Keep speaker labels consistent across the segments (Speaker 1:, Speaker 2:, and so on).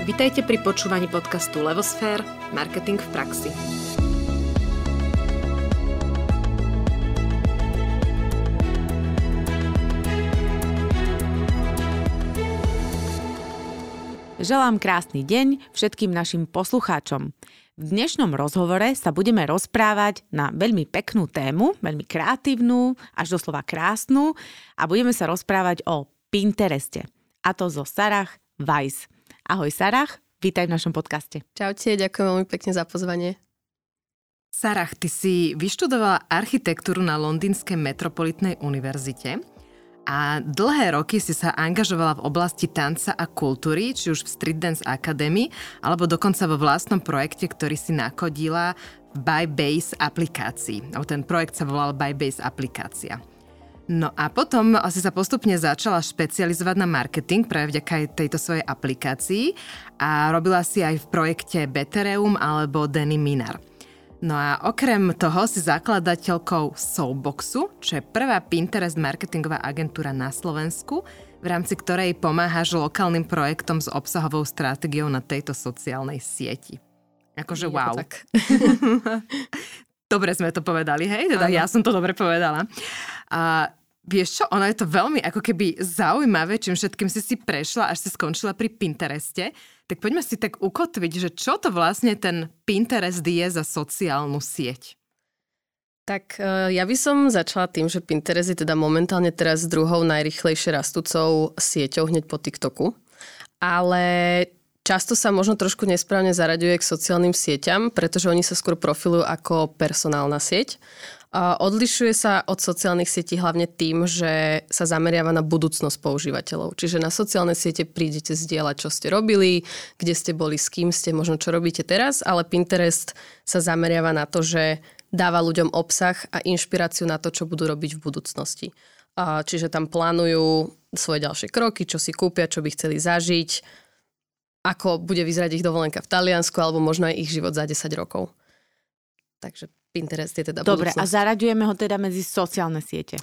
Speaker 1: Vitajte pri počúvaní podcastu Levosfér – Marketing v praxi.
Speaker 2: Želám krásny deň všetkým našim poslucháčom. V dnešnom rozhovore sa budeme rozprávať na veľmi peknú tému, veľmi kreatívnu, až doslova krásnu a budeme sa rozprávať o Pintereste. A to zo Sarah Weiss. Ahoj Sarah, vítaj v našom podcaste.
Speaker 3: Čaute, ďakujem veľmi pekne za pozvanie.
Speaker 1: Sarah, ty si vyštudovala architektúru na Londýnskej metropolitnej univerzite a dlhé roky si sa angažovala v oblasti tanca a kultúry, či už v Street Dance Academy, alebo dokonca vo vlastnom projekte, ktorý si nakodila v Bybase aplikácii. Alebo ten projekt sa volal Bybase aplikácia. No a potom asi sa postupne začala špecializovať na marketing práve vďaka tejto svojej aplikácii a robila si aj v projekte Betereum alebo Denny Minar. No a okrem toho si zakladateľkou Soulboxu, čo je prvá Pinterest marketingová agentúra na Slovensku, v rámci ktorej pomáhaš lokálnym projektom s obsahovou stratégiou na tejto sociálnej sieti. Akože wow. Tak. dobre sme to povedali, hej? Teda ano. ja som to dobre povedala. A Vieš čo, ono je to veľmi ako keby zaujímavé, čím všetkým si si prešla, až si skončila pri Pintereste. Tak poďme si tak ukotviť, že čo to vlastne ten Pinterest je za sociálnu sieť.
Speaker 3: Tak e, ja by som začala tým, že Pinterest je teda momentálne teraz druhou najrychlejšie rastúcou sieťou hneď po TikToku. Ale často sa možno trošku nesprávne zaraďuje k sociálnym sieťam, pretože oni sa skôr profilujú ako personálna sieť. Odlišuje sa od sociálnych sietí hlavne tým, že sa zameriava na budúcnosť používateľov. Čiže na sociálne siete prídete zdieľať, čo ste robili, kde ste boli, s kým ste, možno čo robíte teraz, ale Pinterest sa zameriava na to, že dáva ľuďom obsah a inšpiráciu na to, čo budú robiť v budúcnosti. Čiže tam plánujú svoje ďalšie kroky, čo si kúpia, čo by chceli zažiť, ako bude vyzerať ich dovolenka v Taliansku alebo možno aj ich život za 10 rokov. Takže Pinterest je teda
Speaker 2: Dobre,
Speaker 3: budúcnosť.
Speaker 2: a zaraďujeme ho teda medzi sociálne siete.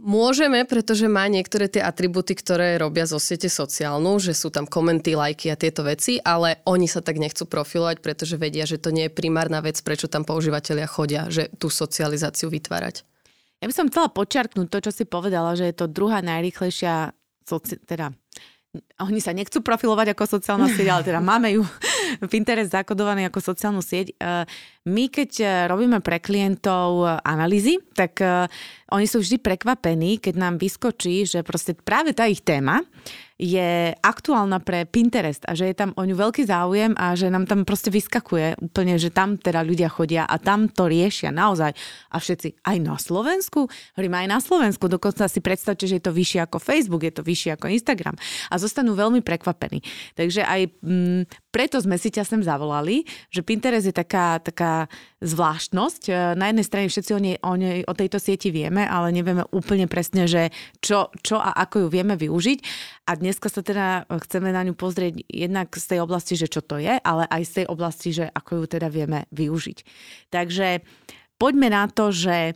Speaker 3: Môžeme, pretože má niektoré tie atributy, ktoré robia zo siete sociálnu, že sú tam komenty, lajky a tieto veci, ale oni sa tak nechcú profilovať, pretože vedia, že to nie je primárna vec, prečo tam používateľia chodia, že tú socializáciu vytvárať.
Speaker 2: Ja by som chcela počiarknúť to, čo si povedala, že je to druhá najrýchlejšia soci... teda oni sa nechcú profilovať ako sociálna sieť, ale teda máme ju Pinterest zakodovaný ako sociálnu sieť. E, my, keď e, robíme pre klientov analýzy, tak e, oni sú vždy prekvapení, keď nám vyskočí, že proste práve tá ich téma je aktuálna pre Pinterest a že je tam o ňu veľký záujem a že nám tam proste vyskakuje úplne, že tam teda ľudia chodia a tam to riešia naozaj. A všetci, aj na Slovensku? Hovorím, aj na Slovensku. Dokonca si predstavte, že je to vyššie ako Facebook, je to vyššie ako Instagram. A zostanú veľmi prekvapení. Takže aj m, mm, preto sme si ťa sem zavolali, že Pinterest je taká, taká zvláštnosť. E, na jednej strane všetci o, nej, o, nej, o tejto sieti vieme, ale nevieme úplne presne, že čo, čo a ako ju vieme využiť. A dneska sa teda chceme na ňu pozrieť jednak z tej oblasti, že čo to je, ale aj z tej oblasti, že ako ju teda vieme využiť. Takže poďme na to, že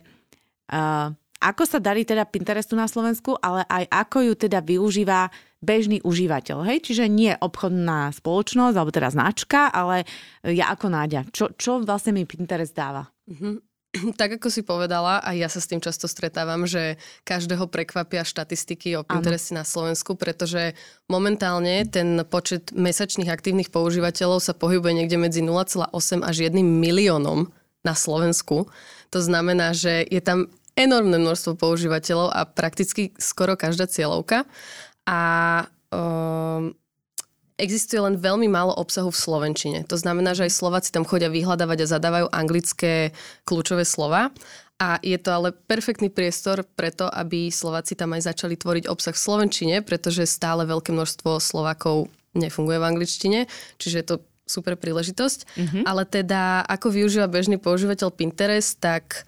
Speaker 2: uh, ako sa darí teda Pinterestu na Slovensku, ale aj ako ju teda využíva bežný užívateľ. Hej? Čiže nie obchodná spoločnosť, alebo teda značka, ale ja ako Náďa. Čo, čo vlastne mi Pinterest dáva? Mm-hmm.
Speaker 3: tak ako si povedala, a ja sa s tým často stretávam, že každého prekvapia štatistiky o Pintereste na Slovensku, pretože momentálne ten počet mesačných aktívnych používateľov sa pohybuje niekde medzi 0,8 až 1 miliónom na Slovensku. To znamená, že je tam enormné množstvo používateľov a prakticky skoro každá cieľovka. A um, existuje len veľmi málo obsahu v slovenčine. To znamená, že aj Slováci tam chodia vyhľadávať a zadávajú anglické kľúčové slova. A je to ale perfektný priestor preto, aby Slováci tam aj začali tvoriť obsah v slovenčine, pretože stále veľké množstvo Slovákov nefunguje v angličtine, čiže je to super príležitosť. Mm-hmm. Ale teda, ako využíva bežný používateľ Pinterest, tak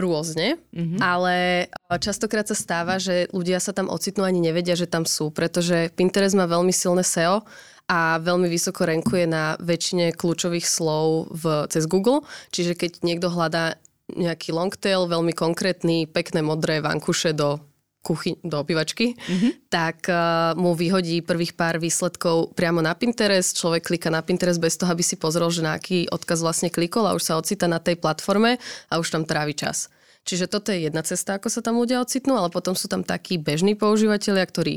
Speaker 3: rôzne, mm-hmm. ale častokrát sa stáva, že ľudia sa tam ocitnú ani nevedia, že tam sú, pretože Pinterest má veľmi silné SEO a veľmi vysoko renkuje na väčšine kľúčových slov v, cez Google, čiže keď niekto hľadá nejaký long tail, veľmi konkrétny, pekné modré vankuše do kuchy, do obývačky, mm-hmm. tak uh, mu vyhodí prvých pár výsledkov priamo na Pinterest. Človek klika na Pinterest bez toho, aby si pozrel, že na aký odkaz vlastne klikol a už sa ocita na tej platforme a už tam trávi čas. Čiže toto je jedna cesta, ako sa tam ľudia ocitnú, ale potom sú tam takí bežní používateľia, ktorí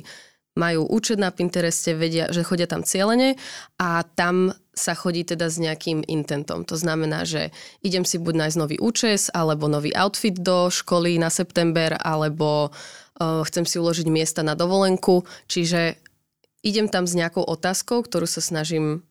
Speaker 3: majú účet na Pintereste, vedia, že chodia tam cieľene a tam sa chodí teda s nejakým intentom. To znamená, že idem si buď nájsť nový účes, alebo nový outfit do školy na september, alebo uh, chcem si uložiť miesta na dovolenku. Čiže idem tam s nejakou otázkou, ktorú sa snažím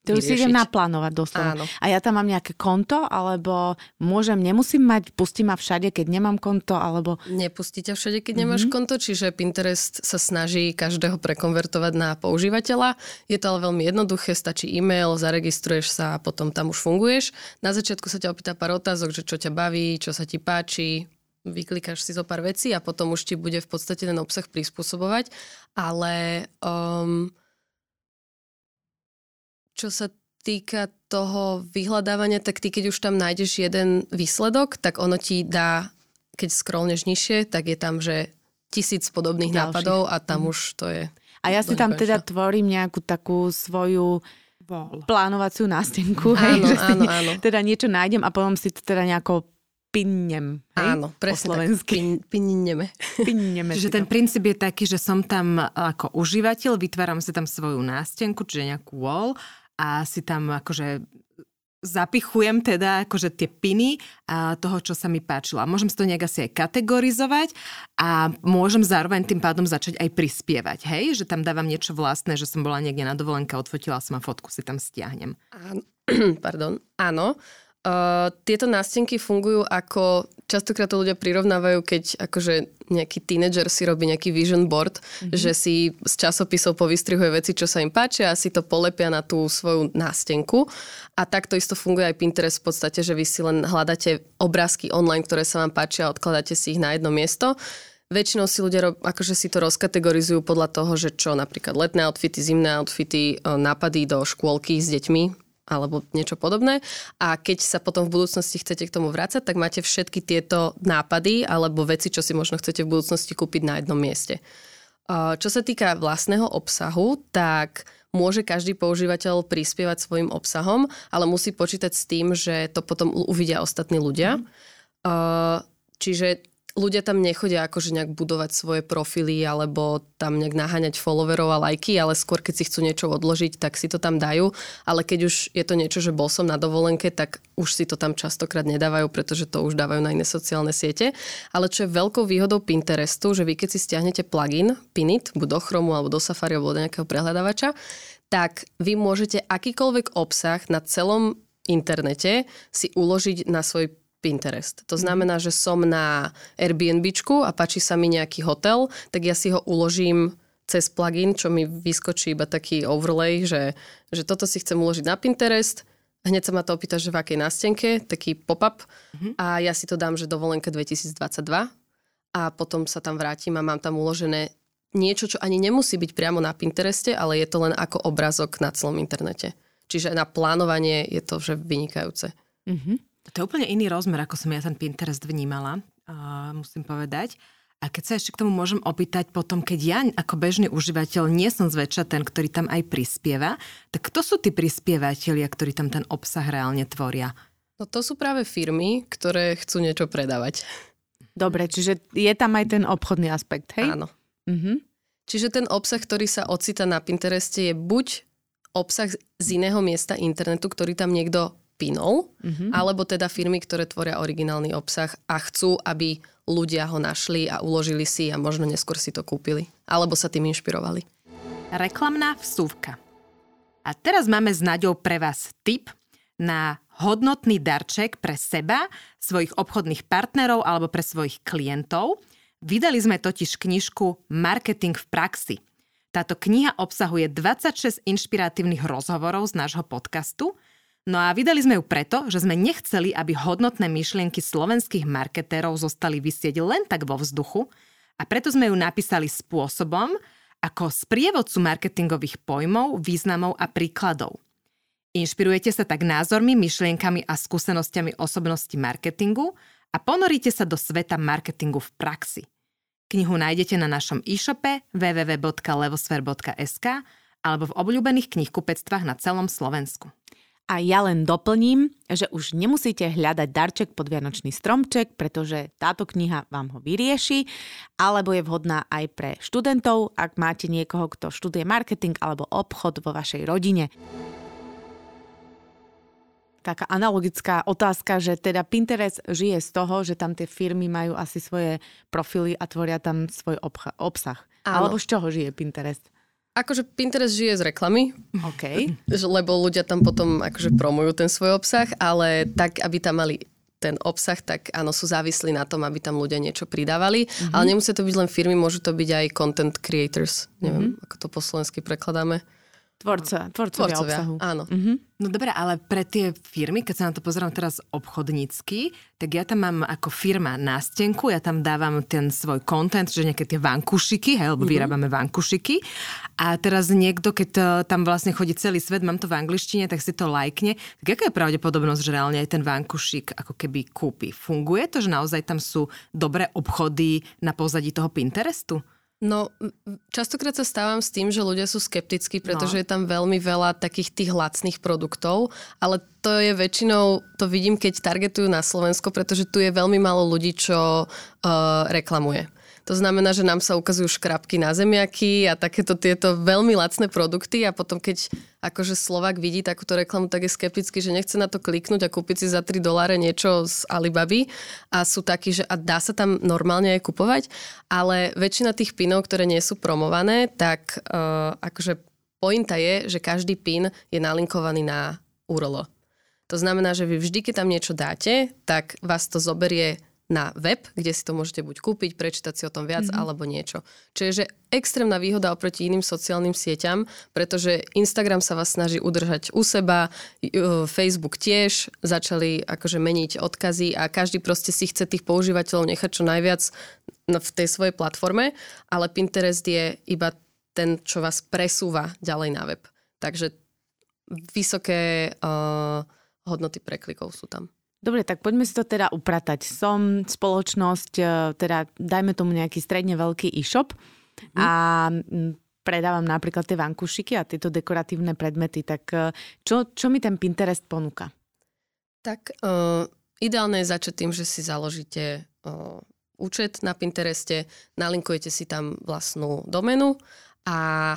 Speaker 2: to už si idem naplánovať doslova. Áno. A ja tam mám nejaké konto, alebo môžem, nemusím mať, pustí ma všade, keď nemám konto, alebo...
Speaker 3: Nepustí ťa všade, keď nemáš mm-hmm. konto, čiže Pinterest sa snaží každého prekonvertovať na používateľa. Je to ale veľmi jednoduché, stačí e-mail, zaregistruješ sa a potom tam už funguješ. Na začiatku sa ťa opýta pár otázok, že čo ťa baví, čo sa ti páči, vyklikáš si zo pár vecí a potom už ti bude v podstate ten obsah prispôsobovať. Ale um, čo sa týka toho vyhľadávania, tak ty keď už tam nájdeš jeden výsledok, tak ono ti dá, keď scrollneš nižšie, tak je tam, že tisíc podobných Ďalších. nápadov a tam mm. už to je...
Speaker 2: A ja si tam teda tvorím nejakú takú svoju Bol. plánovaciu nástenku, áno, hej, že áno, áno. teda niečo nájdem a potom si to teda nejako pinnem. Hej?
Speaker 3: Áno, presne po slovensky. Pin, pinneme.
Speaker 1: pinneme Čiže ten princíp je taký, že som tam ako užívateľ, vytváram si tam svoju nástenku, čiže nejakú wall a si tam akože zapichujem teda akože tie piny a toho, čo sa mi páčilo. A môžem si to nejak asi aj kategorizovať a môžem zároveň tým pádom začať aj prispievať, hej? Že tam dávam niečo vlastné, že som bola niekde na dovolenke, odfotila som a fotku si tam stiahnem.
Speaker 3: Áno, pardon, áno. Uh, tieto nástenky fungujú ako, častokrát to ľudia prirovnávajú, keď akože nejaký tínedžer si robí nejaký vision board, mm-hmm. že si z časopisov povystrihuje veci, čo sa im páčia a si to polepia na tú svoju nástenku. A takto isto funguje aj Pinterest v podstate, že vy si len hľadáte obrázky online, ktoré sa vám páčia a odkladáte si ich na jedno miesto. Väčšinou si ľudia akože si to rozkategorizujú podľa toho, že čo napríklad letné outfity, zimné outfity, e, nápady do škôlky s deťmi, alebo niečo podobné. A keď sa potom v budúcnosti chcete k tomu vrácať, tak máte všetky tieto nápady alebo veci, čo si možno chcete v budúcnosti kúpiť na jednom mieste. Čo sa týka vlastného obsahu, tak môže každý používateľ prispievať svojim obsahom, ale musí počítať s tým, že to potom uvidia ostatní ľudia. Mm. Čiže ľudia tam nechodia akože nejak budovať svoje profily alebo tam nejak naháňať followerov a lajky, ale skôr keď si chcú niečo odložiť, tak si to tam dajú. Ale keď už je to niečo, že bol som na dovolenke, tak už si to tam častokrát nedávajú, pretože to už dávajú na iné sociálne siete. Ale čo je veľkou výhodou Pinterestu, že vy keď si stiahnete plugin Pinit, buď do Chromu alebo do Safari alebo do nejakého prehľadávača, tak vy môžete akýkoľvek obsah na celom internete si uložiť na svoj Pinterest. To mhm. znamená, že som na Airbnbčku a páči sa mi nejaký hotel, tak ja si ho uložím cez plugin, čo mi vyskočí iba taký overlay, že, že toto si chcem uložiť na Pinterest. Hneď sa ma to opýta, že v akej nástenke, taký pop-up. Mm-hmm. A ja si to dám, že dovolenka 2022. A potom sa tam vrátim a mám tam uložené niečo, čo ani nemusí byť priamo na Pintereste, ale je to len ako obrazok na celom internete. Čiže na plánovanie je to že vynikajúce.
Speaker 1: Mm-hmm. To je úplne iný rozmer, ako som ja ten Pinterest vnímala, uh, musím povedať. A keď sa ešte k tomu môžem opýtať potom, keď ja ako bežný užívateľ nie som zväčša ten, ktorý tam aj prispieva, tak kto sú tí prispievateľia, ktorí tam ten obsah reálne tvoria?
Speaker 3: No to sú práve firmy, ktoré chcú niečo predávať.
Speaker 2: Dobre, čiže je tam aj ten obchodný aspekt, hej?
Speaker 3: Áno. Mhm. Čiže ten obsah, ktorý sa ocita na Pintereste je buď obsah z iného miesta internetu, ktorý tam niekto pinol, mm-hmm. alebo teda firmy, ktoré tvoria originálny obsah a chcú, aby ľudia ho našli a uložili si a možno neskôr si to kúpili. Alebo sa tým inšpirovali.
Speaker 1: Reklamná vsúvka. A teraz máme s Naďou pre vás tip na hodnotný darček pre seba, svojich obchodných partnerov alebo pre svojich klientov. Vydali sme totiž knižku Marketing v praxi. Táto kniha obsahuje 26 inšpiratívnych rozhovorov z nášho podcastu – No a vydali sme ju preto, že sme nechceli, aby hodnotné myšlienky slovenských marketérov zostali vysieť len tak vo vzduchu a preto sme ju napísali spôsobom, ako sprievodcu marketingových pojmov, významov a príkladov. Inšpirujete sa tak názormi, myšlienkami a skúsenosťami osobnosti marketingu a ponoríte sa do sveta marketingu v praxi. Knihu nájdete na našom e-shope www.levosfer.sk alebo v obľúbených knihkupectvách na celom Slovensku.
Speaker 2: A ja len doplním, že už nemusíte hľadať darček pod Vianočný stromček, pretože táto kniha vám ho vyrieši, alebo je vhodná aj pre študentov, ak máte niekoho, kto študuje marketing alebo obchod vo vašej rodine taká analogická otázka, že teda Pinterest žije z toho, že tam tie firmy majú asi svoje profily a tvoria tam svoj obsah. Áno. Alebo z čoho žije Pinterest?
Speaker 3: Akože Pinterest žije z reklamy,
Speaker 2: okay.
Speaker 3: lebo ľudia tam potom akože promujú ten svoj obsah, ale tak, aby tam mali ten obsah, tak áno, sú závislí na tom, aby tam ľudia niečo pridávali. Mm-hmm. Ale nemusí to byť len firmy, môžu to byť aj content creators. Neviem, mm-hmm. ako to po slovensky prekladáme.
Speaker 2: Tvorca, tvorcovia, tvorcovia obsahu.
Speaker 3: Áno. Mm-hmm.
Speaker 1: No dobré, ale pre tie firmy, keď sa na to pozerám teraz obchodnícky, tak ja tam mám ako firma nástenku, ja tam dávam ten svoj content, že nejaké tie vankušiky, hej, lebo mm-hmm. vyrábame vankušiky. A teraz niekto, keď to, tam vlastne chodí celý svet, mám to v angličtine, tak si to lajkne. Tak aká je pravdepodobnosť, že reálne aj ten vankušik ako keby kúpi? Funguje to, že naozaj tam sú dobré obchody na pozadí toho Pinterestu?
Speaker 3: No, častokrát sa stávam s tým, že ľudia sú skeptickí, pretože no. je tam veľmi veľa takých tých lacných produktov, ale to je väčšinou, to vidím, keď targetujú na Slovensko, pretože tu je veľmi málo ľudí, čo uh, reklamuje. To znamená, že nám sa ukazujú škrabky na zemiaky a takéto tieto veľmi lacné produkty a potom keď akože Slovak vidí takúto reklamu, tak je skeptický, že nechce na to kliknúť a kúpiť si za 3 doláre niečo z Alibaby a sú takí, že a dá sa tam normálne aj kupovať, ale väčšina tých pinov, ktoré nie sú promované, tak uh, akože pointa je, že každý pin je nalinkovaný na URL. To znamená, že vy vždy, keď tam niečo dáte, tak vás to zoberie na web, kde si to môžete buď kúpiť, prečítať si o tom viac, mm-hmm. alebo niečo. Čiže extrémna výhoda oproti iným sociálnym sieťam, pretože Instagram sa vás snaží udržať u seba, Facebook tiež, začali akože meniť odkazy a každý proste si chce tých používateľov nechať čo najviac v tej svojej platforme, ale Pinterest je iba ten, čo vás presúva ďalej na web. Takže vysoké uh, hodnoty preklikov sú tam.
Speaker 2: Dobre, tak poďme si to teda upratať. Som spoločnosť, e, teda dajme tomu nejaký stredne veľký e-shop mm. a predávam napríklad tie vankušiky a tieto dekoratívne predmety, tak e, čo, čo mi ten Pinterest ponúka?
Speaker 3: Tak uh, ideálne je začať tým, že si založíte uh, účet na Pintereste, nalinkujete si tam vlastnú domenu a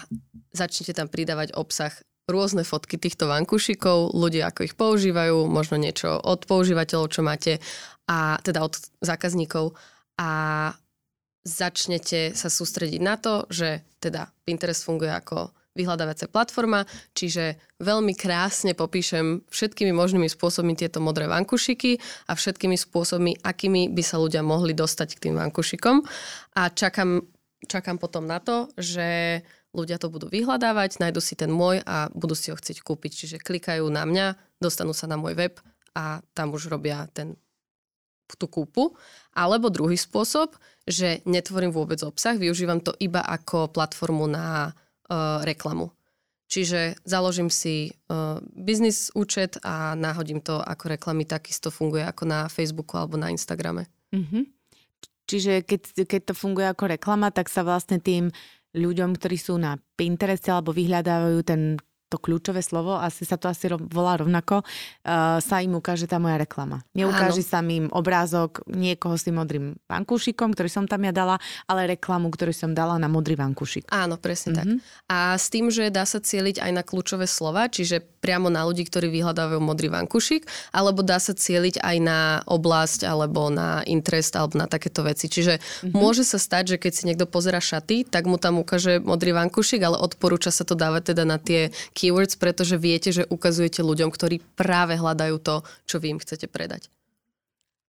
Speaker 3: začnete tam pridávať obsah rôzne fotky týchto vankušikov, ľudia ako ich používajú, možno niečo od používateľov, čo máte, a teda od zákazníkov. A začnete sa sústrediť na to, že teda Pinterest funguje ako vyhľadávacia platforma, čiže veľmi krásne popíšem všetkými možnými spôsobmi tieto modré vankušiky a všetkými spôsobmi, akými by sa ľudia mohli dostať k tým vankušikom a čakám, čakám potom na to, že ľudia to budú vyhľadávať, nájdu si ten môj a budú si ho chcieť kúpiť. Čiže klikajú na mňa, dostanú sa na môj web a tam už robia ten, tú kúpu. Alebo druhý spôsob, že netvorím vôbec obsah, využívam to iba ako platformu na uh, reklamu. Čiže založím si uh, biznis účet a náhodím to ako reklamy, takisto funguje ako na Facebooku alebo na Instagrame.
Speaker 2: Mm-hmm. Čiže keď, keď to funguje ako reklama, tak sa vlastne tým ľuďom, ktorí sú na Pintereste alebo vyhľadávajú ten to kľúčové slovo, asi sa to asi volá rovnako, uh, sa im ukáže tá moja reklama. Neukáže Áno. sa im obrázok niekoho s tým modrým vankúšikom, ktorý som tam ja dala, ale reklamu, ktorú som dala na modrý vankúšik.
Speaker 3: Áno, presne mm-hmm. tak. Mhm. A s tým, že dá sa cieliť aj na kľúčové slova, čiže priamo na ľudí, ktorí vyhľadávajú modrý vankúšik, alebo dá sa cieliť aj na oblasť, alebo na interest, alebo na takéto veci. Čiže mm-hmm. môže sa stať, že keď si niekto pozera šaty, tak mu tam ukáže modrý vankúšik, ale odporúča sa to dávať teda na tie keywords, pretože viete, že ukazujete ľuďom, ktorí práve hľadajú to, čo vy im chcete predať.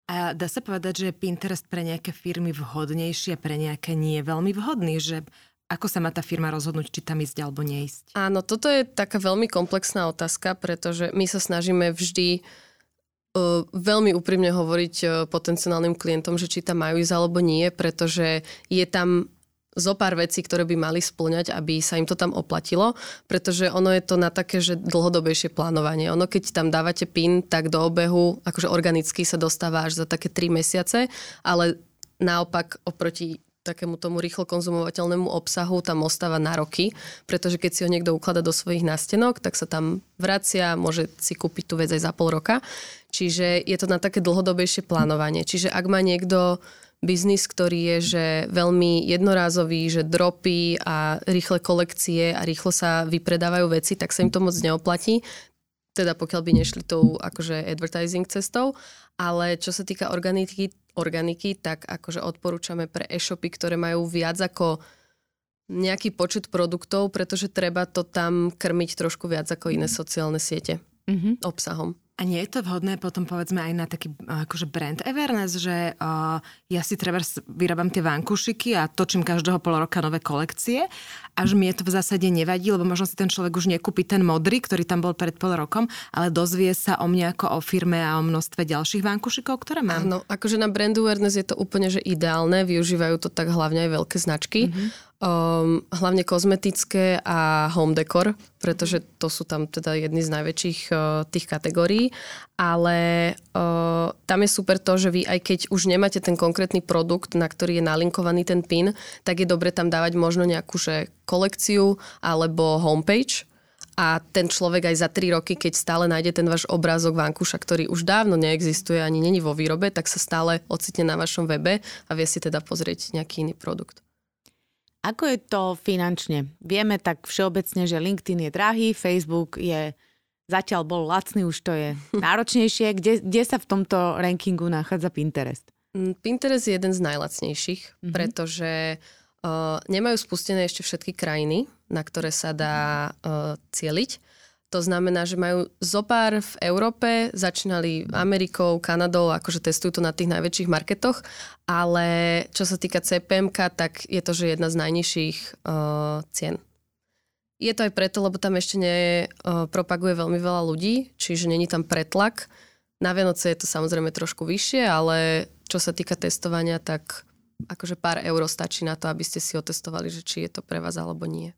Speaker 1: A dá sa povedať, že je Pinterest pre nejaké firmy vhodnejší a pre nejaké nie veľmi vhodný, že ako sa má tá firma rozhodnúť, či tam ísť alebo neísť?
Speaker 3: Áno, toto je taká veľmi komplexná otázka, pretože my sa snažíme vždy uh, veľmi úprimne hovoriť uh, potenciálnym klientom, že či tam majú ísť alebo nie, pretože je tam zo pár vecí, ktoré by mali splňať, aby sa im to tam oplatilo, pretože ono je to na také, že dlhodobejšie plánovanie. Ono, keď tam dávate PIN, tak do obehu, akože organicky sa dostáva až za také 3 mesiace, ale naopak oproti takému tomu rýchlo konzumovateľnému obsahu tam ostáva na roky, pretože keď si ho niekto uklada do svojich nástenok, tak sa tam vracia, môže si kúpiť tú vec aj za pol roka. Čiže je to na také dlhodobejšie plánovanie. Čiže ak má niekto biznis, ktorý je že veľmi jednorázový, že dropy a rýchle kolekcie a rýchlo sa vypredávajú veci, tak sa im to moc neoplatí. Teda pokiaľ by nešli tou akože advertising cestou. Ale čo sa týka organiky, organiky tak akože odporúčame pre e-shopy, ktoré majú viac ako nejaký počet produktov, pretože treba to tam krmiť trošku viac ako iné sociálne siete mm-hmm. obsahom.
Speaker 1: A nie je to vhodné potom povedzme aj na taký akože brand awareness, že uh, ja si treba vyrábam tie vankušiky a točím každého pol roka nové kolekcie, až mi je to v zásade nevadí, lebo možno si ten človek už nekúpi ten modrý, ktorý tam bol pred pol rokom, ale dozvie sa o mne ako o firme a o množstve ďalších vankušikov, ktoré mám.
Speaker 3: Áno, akože na brand awareness je to úplne že ideálne, využívajú to tak hlavne aj veľké značky. Mm-hmm Um, hlavne kozmetické a home decor, pretože to sú tam teda jedny z najväčších uh, tých kategórií. Ale uh, tam je super to, že vy aj keď už nemáte ten konkrétny produkt, na ktorý je nalinkovaný ten pin, tak je dobre tam dávať možno nejakú že kolekciu alebo homepage, a ten človek aj za 3 roky, keď stále nájde ten váš obrázok vankúša, ktorý už dávno neexistuje ani není vo výrobe, tak sa stále ocitne na vašom webe a vie si teda pozrieť nejaký iný produkt.
Speaker 2: Ako je to finančne? Vieme tak všeobecne, že LinkedIn je drahý, Facebook je zatiaľ bol lacný, už to je náročnejšie. Kde, kde sa v tomto rankingu nachádza Pinterest?
Speaker 3: Mm, Pinterest je jeden z najlacnejších, mm-hmm. pretože uh, nemajú spustené ešte všetky krajiny, na ktoré sa dá uh, cieliť. To znamená, že majú zopár v Európe, začínali Amerikou, Kanadou, akože testujú to na tých najväčších marketoch, ale čo sa týka CPM, tak je to, že jedna z najnižších uh, cien. Je to aj preto, lebo tam ešte nepropaguje uh, veľmi veľa ľudí, čiže není tam pretlak. Na Vianoce je to samozrejme trošku vyššie, ale čo sa týka testovania, tak akože pár eur stačí na to, aby ste si otestovali, že či je to pre vás alebo nie.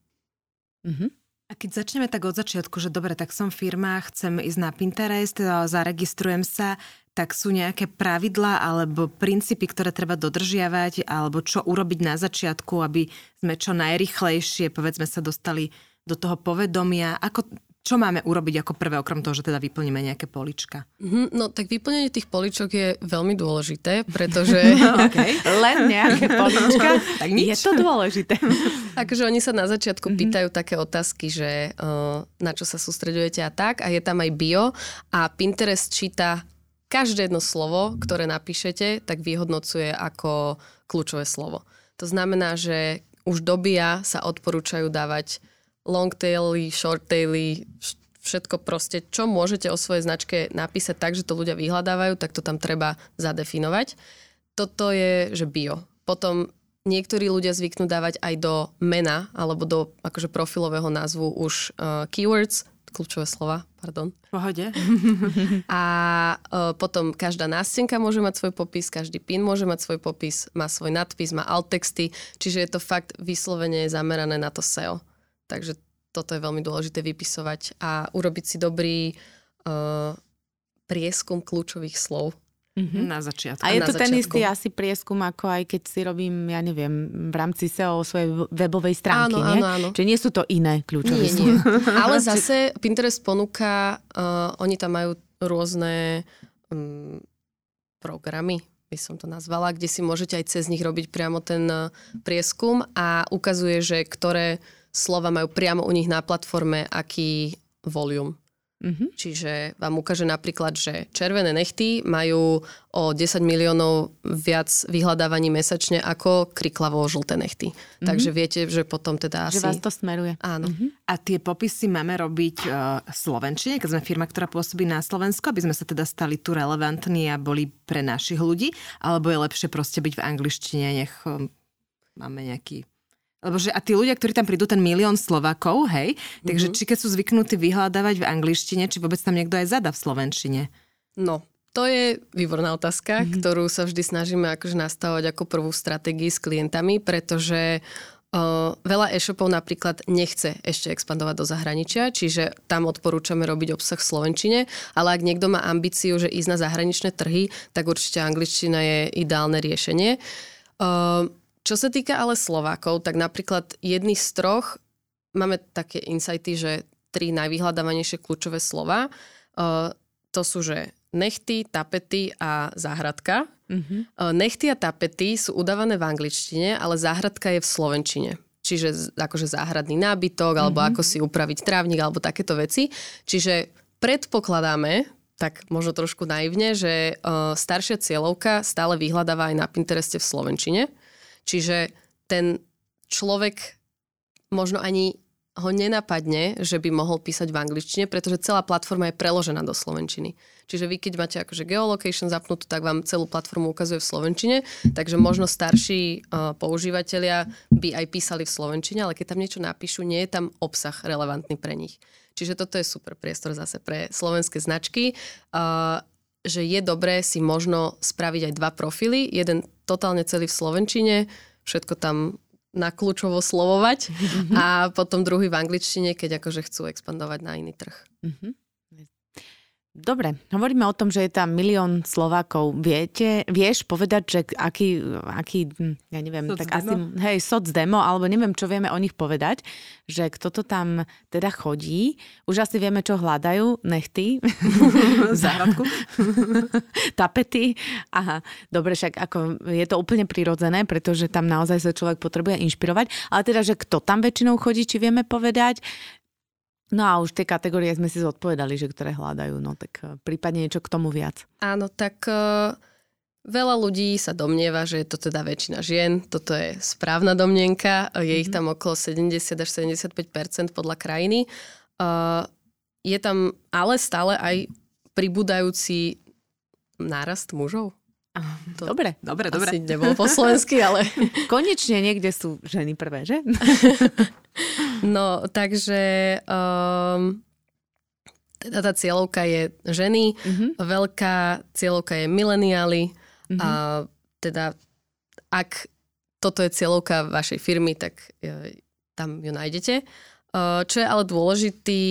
Speaker 1: Mm-hmm. A keď začneme tak od začiatku, že dobre, tak som firma, chcem ísť na Pinterest, zaregistrujem sa, tak sú nejaké pravidlá alebo princípy, ktoré treba dodržiavať, alebo čo urobiť na začiatku, aby sme čo najrychlejšie, povedzme, sa dostali do toho povedomia. Ako, čo máme urobiť ako prvé, okrem toho, že teda vyplníme nejaké polička?
Speaker 3: Mm, no tak vyplnenie tých poličok je veľmi dôležité, pretože...
Speaker 2: okay. Len nejaké polička, tak nič. je to dôležité.
Speaker 3: Takže oni sa na začiatku mm-hmm. pýtajú také otázky, že uh, na čo sa sústredujete a tak. A je tam aj bio a Pinterest číta každé jedno slovo, ktoré napíšete, tak vyhodnocuje ako kľúčové slovo. To znamená, že už do BIA sa odporúčajú dávať long taily, short taily, všetko proste, čo môžete o svojej značke napísať tak, že to ľudia vyhľadávajú, tak to tam treba zadefinovať. Toto je, že bio. Potom niektorí ľudia zvyknú dávať aj do mena alebo do akože profilového názvu už uh, keywords, kľúčové slova, pardon.
Speaker 1: Pohode.
Speaker 3: A uh, potom každá nástenka môže mať svoj popis, každý pin môže mať svoj popis, má svoj nadpis, má alt texty, čiže je to fakt vyslovene zamerané na to SEO. Takže toto je veľmi dôležité vypisovať a urobiť si dobrý uh, prieskum kľúčových slov.
Speaker 1: Mm-hmm. Na začiatku.
Speaker 2: A je
Speaker 3: to
Speaker 2: začiatku. ten istý asi prieskum, ako aj keď si robím, ja neviem, v rámci SEO svojej webovej stránky,
Speaker 3: áno,
Speaker 2: nie?
Speaker 3: Áno, áno.
Speaker 2: Čiže nie sú to iné kľúčové
Speaker 3: nie, nie. Ale zase Pinterest ponúka, uh, oni tam majú rôzne um, programy, by som to nazvala, kde si môžete aj cez nich robiť priamo ten uh, prieskum a ukazuje, že ktoré slova majú priamo u nich na platforme, aký volume. Mm-hmm. Čiže vám ukáže napríklad, že červené nechty majú o 10 miliónov viac vyhľadávaní mesačne ako kriklavo žlté nechty. Mm-hmm. Takže viete, že potom teda
Speaker 2: asi... Že vás to smeruje.
Speaker 3: Áno. Mm-hmm.
Speaker 1: A tie popisy máme robiť uh, slovenčine, keď sme firma, ktorá pôsobí na Slovensku, aby sme sa teda stali tu relevantní a boli pre našich ľudí, alebo je lepšie proste byť v angličtine, nech um, máme nejaký lebo že a tí ľudia, ktorí tam prídu, ten milión Slovakov, hej, takže mm-hmm. či keď sú zvyknutí vyhľadávať v angličtine, či vôbec tam niekto aj zada v slovenčine?
Speaker 3: No, to je výborná otázka, mm-hmm. ktorú sa vždy snažíme akože nastavovať ako prvú stratégii s klientami, pretože uh, veľa e-shopov napríklad nechce ešte expandovať do zahraničia, čiže tam odporúčame robiť obsah v slovenčine, ale ak niekto má ambíciu, že ísť na zahraničné trhy, tak určite angličtina je ideálne riešenie. Uh, čo sa týka ale Slovákov, tak napríklad jedný z troch, máme také insighty, že tri najvyhľadávanejšie kľúčové slova, uh, to sú, že nechty, tapety a záhradka. Mm-hmm. Uh, nechty a tapety sú udávané v angličtine, ale záhradka je v slovenčine čiže akože záhradný nábytok, alebo mm-hmm. ako si upraviť trávnik, alebo takéto veci. Čiže predpokladáme, tak možno trošku naivne, že uh, staršia cieľovka stále vyhľadáva aj na Pintereste v Slovenčine. Čiže ten človek možno ani ho nenapadne, že by mohol písať v angličtine, pretože celá platforma je preložená do slovenčiny. Čiže vy, keď máte akože geolocation zapnutú, tak vám celú platformu ukazuje v slovenčine, takže možno starší uh, používateľia by aj písali v slovenčine, ale keď tam niečo napíšu, nie je tam obsah relevantný pre nich. Čiže toto je super priestor zase pre slovenské značky. Uh, že je dobré si možno spraviť aj dva profily. Jeden totálne celý v slovenčine, všetko tam na kľúčovo slovovať a potom druhý v angličtine, keď akože chcú expandovať na iný trh. Mm-hmm.
Speaker 2: Dobre, hovoríme o tom, že je tam milión Slovákov. Viete, vieš povedať, že aký, aký hm, ja neviem, soc tak demo? asi, hej, soc demo, alebo neviem, čo vieme o nich povedať, že kto to tam teda chodí. Už asi vieme, čo hľadajú, nechty.
Speaker 1: Záhradku.
Speaker 2: Tapety. Aha, dobre, však ako je to úplne prirodzené, pretože tam naozaj sa človek potrebuje inšpirovať. Ale teda, že kto tam väčšinou chodí, či vieme povedať. No a už tie kategórie sme si zodpovedali, že ktoré hľadajú, no tak eh, prípadne niečo k tomu viac.
Speaker 3: Áno, tak uh, veľa ľudí sa domnieva, že je to teda väčšina žien, toto je správna domnienka, je mm-hmm. ich mhm. tam okolo 70 až 75% podľa krajiny. Uh, je tam ale stále aj pribúdajúci nárast mužov.
Speaker 2: To dobre,
Speaker 3: dobre, dobre. Asi nebol po slovensky, ale...
Speaker 2: Konečne niekde sú ženy prvé, že?
Speaker 3: no, takže um, teda tá cieľovka je ženy, mm-hmm. veľká cieľovka je mileniály mm-hmm. a teda ak toto je cieľovka vašej firmy, tak e, tam ju nájdete. Uh, čo je ale dôležitý,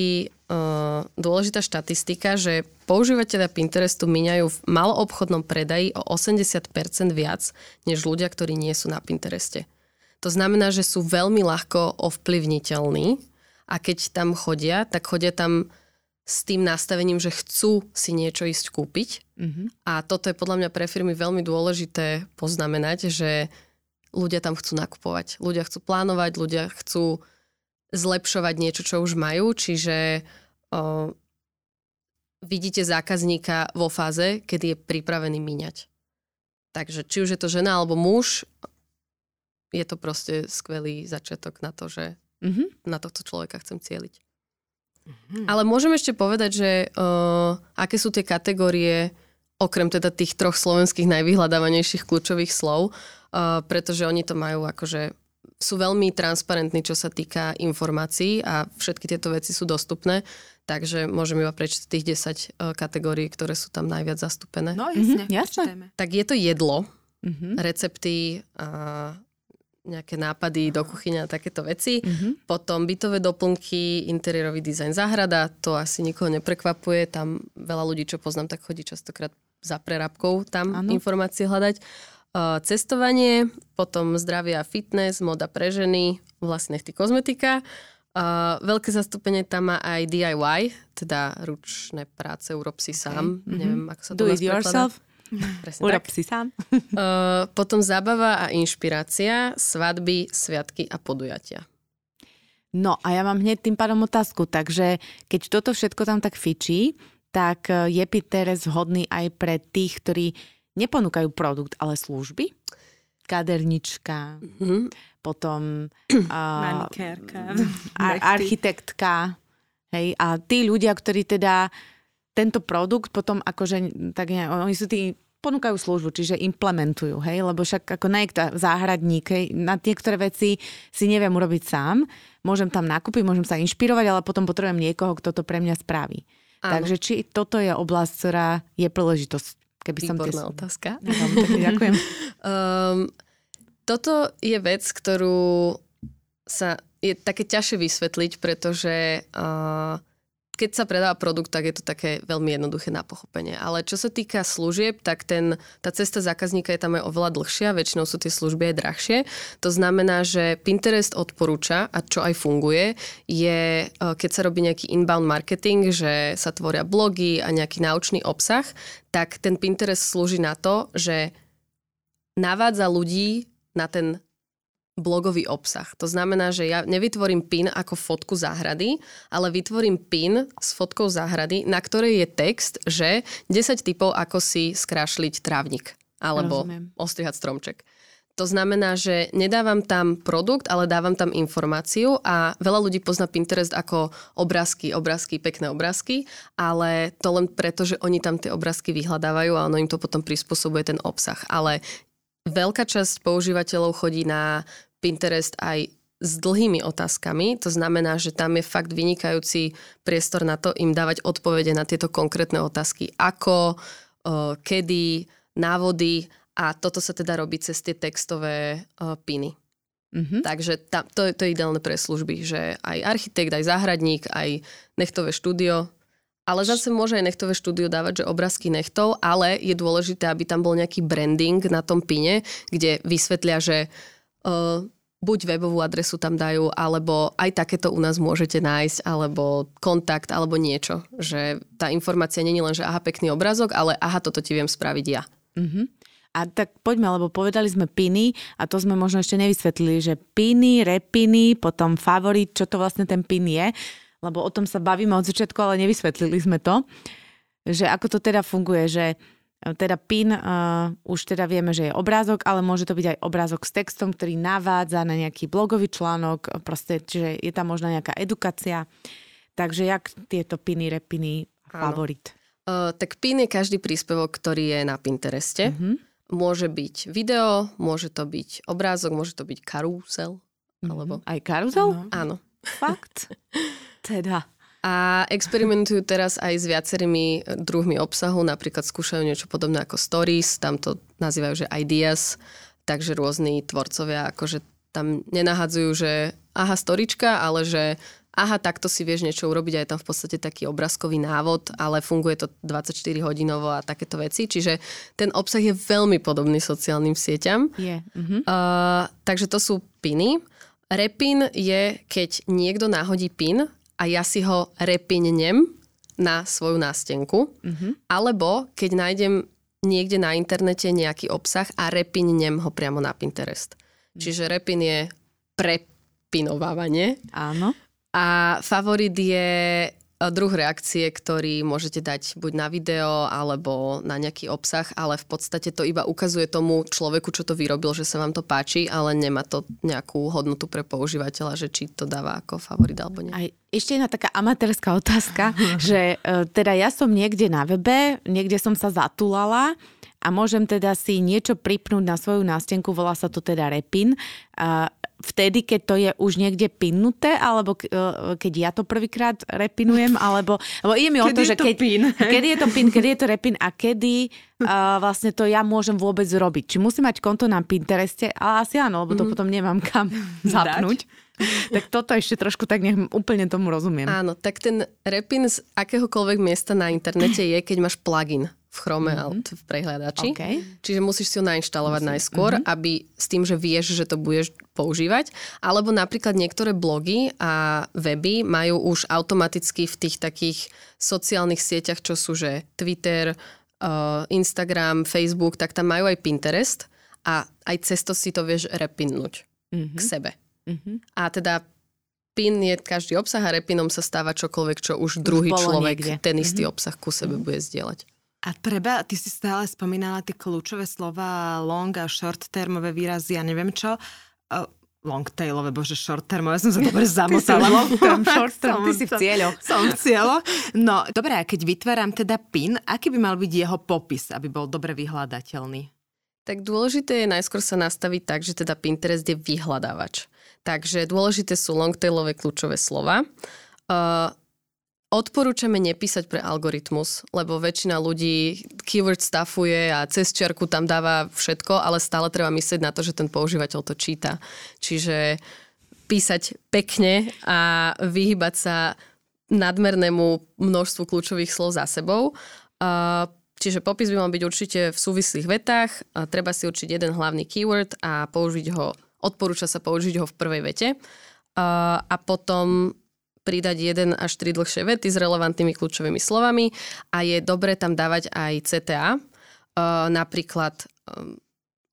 Speaker 3: uh, dôležitá štatistika, že Používateľia Pinterestu míňajú v maloobchodnom predaji o 80% viac, než ľudia, ktorí nie sú na Pintereste. To znamená, že sú veľmi ľahko ovplyvniteľní a keď tam chodia, tak chodia tam s tým nastavením, že chcú si niečo ísť kúpiť. Mm-hmm. A toto je podľa mňa pre firmy veľmi dôležité poznamenať, že ľudia tam chcú nakupovať. Ľudia chcú plánovať, ľudia chcú zlepšovať niečo, čo už majú, čiže o, vidíte zákazníka vo fáze, kedy je pripravený míňať. Takže či už je to žena alebo muž, je to proste skvelý začiatok na to, že mm-hmm. na tohto človeka chcem cieliť. Mm-hmm. Ale môžem ešte povedať, že uh, aké sú tie kategórie, okrem teda tých troch slovenských najvyhľadávanejších kľúčových slov, uh, pretože oni to majú akože sú veľmi transparentní, čo sa týka informácií a všetky tieto veci sú dostupné. Takže môžem iba prečítať tých 10 uh, e, kategórií, ktoré sú tam najviac zastúpené.
Speaker 1: No jasne, mm-hmm, jasne.
Speaker 3: Tak je to jedlo, mm-hmm. recepty, uh, nejaké nápady do kuchyne a takéto veci. Mm-hmm. Potom bytové doplnky, interiérový dizajn záhrada, to asi nikoho neprekvapuje. Tam veľa ľudí, čo poznám, tak chodí častokrát za prerábkou tam ano. informácie hľadať. Cestovanie, potom zdravie a fitness, moda pre ženy, vlastne ty kozmetika Uh, veľké zastúpenie tam má aj DIY, teda ručné práce, urob si sám. Mm-hmm. Neviem, ako sa to
Speaker 2: Do it yourself.
Speaker 3: Presne urob
Speaker 2: tak. si sám.
Speaker 3: uh, potom zábava a inšpirácia, svadby, sviatky a podujatia.
Speaker 2: No a ja mám hneď tým pádom otázku, takže keď toto všetko tam tak fičí, tak e, je Pinterest vhodný aj pre tých, ktorí neponúkajú produkt, ale služby? Kadernička, mm-hmm potom uh, ar- architektka. Hej, a tí ľudia, ktorí teda tento produkt potom akože, tak ne, oni sú tí, ponúkajú službu, čiže implementujú, hej, lebo však ako niekto záhradník, hej, na niektoré veci si neviem urobiť sám, môžem tam nakúpiť, môžem sa inšpirovať, ale potom potrebujem niekoho, kto to pre mňa spraví. Áno. Takže či toto je oblasť, ktorá je príležitosť, keby
Speaker 3: Výborná
Speaker 2: som...
Speaker 3: Výborná otázka.
Speaker 2: ďakujem.
Speaker 3: um, Toto je vec, ktorú sa je také ťažšie vysvetliť, pretože uh, keď sa predáva produkt, tak je to také veľmi jednoduché na pochopenie. Ale čo sa týka služieb, tak ten, tá cesta zákazníka je tam aj oveľa dlhšia, väčšinou sú tie služby aj drahšie. To znamená, že Pinterest odporúča, a čo aj funguje, je, e, keď sa robí nejaký inbound marketing, že sa tvoria blogy a nejaký naučný obsah, tak ten Pinterest slúži na to, že navádza ľudí na ten blogový obsah. To znamená, že ja nevytvorím pin ako fotku záhrady, ale vytvorím pin s fotkou záhrady, na ktorej je text, že 10 typov, ako si skrášliť trávnik alebo Rozumiem. ostrihať stromček. To znamená, že nedávam tam produkt, ale dávam tam informáciu a veľa ľudí pozná Pinterest ako obrázky, obrázky, pekné obrázky, ale to len preto, že oni tam tie obrázky vyhľadávajú a ono im to potom prispôsobuje ten obsah. Ale veľká časť používateľov chodí na Pinterest aj s dlhými otázkami. To znamená, že tam je fakt vynikajúci priestor na to im dávať odpovede na tieto konkrétne otázky. Ako, kedy, návody a toto sa teda robí cez tie textové piny. Mm-hmm. Takže tam, to, to je ideálne pre služby, že aj architekt, aj záhradník, aj nechtové štúdio. Ale zase môže aj nechtové štúdio dávať, že obrázky nechtov, ale je dôležité, aby tam bol nejaký branding na tom pine, kde vysvetlia, že uh, buď webovú adresu tam dajú, alebo aj takéto u nás môžete nájsť, alebo kontakt, alebo niečo. Že tá informácia není len, že aha, pekný obrázok, ale aha, toto ti viem spraviť ja.
Speaker 2: Mm-hmm. A tak poďme, lebo povedali sme piny a to sme možno ešte nevysvetlili, že piny, repiny, potom favorit, čo to vlastne ten pin je, lebo o tom sa bavíme od začiatku, ale nevysvetlili sme to, že ako to teda funguje, že teda PIN uh, už teda vieme, že je obrázok, ale môže to byť aj obrázok s textom, ktorý navádza na nejaký blogový článok, proste, čiže je tam možno nejaká edukácia. Takže jak tieto piny, repiny, favorit?
Speaker 3: Uh, tak PIN je každý príspevok, ktorý je na Pintereste. Uh-huh. Môže byť video, môže to byť obrázok, môže to byť karúsel. Uh-huh. Alebo...
Speaker 2: Aj karúsel?
Speaker 3: Uh-huh. Áno.
Speaker 2: Fakt? teda.
Speaker 3: A experimentujú teraz aj s viacerými druhmi obsahu, napríklad skúšajú niečo podobné ako stories, tam to nazývajú, že ideas, takže rôzni tvorcovia akože tam nenahadzujú, že aha, storička, ale že aha, takto si vieš niečo urobiť a je tam v podstate taký obrázkový návod, ale funguje to 24 hodinovo a takéto veci. Čiže ten obsah je veľmi podobný sociálnym sieťam.
Speaker 2: Je. Mm-hmm.
Speaker 3: Uh, takže to sú piny. Repin je, keď niekto náhodí pin a ja si ho repinnem na svoju nástenku. Mm-hmm. Alebo keď nájdem niekde na internete nejaký obsah a repinnem ho priamo na Pinterest. Mm. Čiže repin je prepinovávanie.
Speaker 2: Áno.
Speaker 3: A favorit je druh reakcie, ktorý môžete dať buď na video alebo na nejaký obsah, ale v podstate to iba ukazuje tomu človeku, čo to vyrobil, že sa vám to páči, ale nemá to nejakú hodnotu pre používateľa, že či to dáva ako favorit alebo nie.
Speaker 2: Aj ešte jedna taká amatérska otázka, že e, teda ja som niekde na webe, niekde som sa zatulala a môžem teda si niečo pripnúť na svoju nástenku, volá sa to teda repin vtedy, keď to je už niekde pinnuté, alebo e, keď ja to prvýkrát repinujem, alebo, alebo ide mi o to, že
Speaker 1: to keď, pin?
Speaker 2: kedy je to pin, kedy je to repin a kedy uh, vlastne to ja môžem vôbec robiť. Či musím mať konto na Pintereste? Ale asi áno, lebo to mm. potom nemám kam zapnúť. tak toto ešte trošku tak nech úplne tomu rozumiem.
Speaker 3: Áno, tak ten repin z akéhokoľvek miesta na internete je, keď máš plugin v Chrome mm-hmm. alebo v prehľadači.
Speaker 2: Okay.
Speaker 3: Čiže musíš si ho nainštalovať Musím. najskôr, mm-hmm. aby s tým, že vieš, že to budeš používať. Alebo napríklad niektoré blogy a weby majú už automaticky v tých takých sociálnych sieťach, čo sú že Twitter, uh, Instagram, Facebook, tak tam majú aj Pinterest a aj cesto si to vieš repinnúť mm-hmm. k sebe. Mm-hmm. A teda pin je každý obsah a repinom sa stáva čokoľvek, čo už druhý už človek niekde. ten istý mm-hmm. obsah ku sebe mm-hmm. bude zdieľať.
Speaker 1: A treba, ty si stále spomínala tie kľúčové slova long a short termové výrazy a neviem čo. Long tailové, bože, short termové, som sa dobre zamotala.
Speaker 2: long term, short term, ty si v cieľoch.
Speaker 1: Som v cieľoch. No, dobre, a keď vytváram teda pin, aký by mal byť jeho popis, aby bol dobre vyhľadateľný?
Speaker 3: Tak dôležité je najskôr sa nastaviť tak, že teda Pinterest je vyhľadávač. Takže dôležité sú longtailové kľúčové slova. Uh, Odporúčame nepísať pre algoritmus, lebo väčšina ľudí keyword stafuje a cez čiarku tam dáva všetko, ale stále treba myslieť na to, že ten používateľ to číta. Čiže písať pekne a vyhybať sa nadmernému množstvu kľúčových slov za sebou. Čiže popis by mal byť určite v súvislých vetách, treba si určiť jeden hlavný keyword a použiť ho, odporúča sa použiť ho v prvej vete. A potom pridať jeden až tri dlhšie vety s relevantnými kľúčovými slovami a je dobre tam dávať aj CTA. Uh, napríklad, um,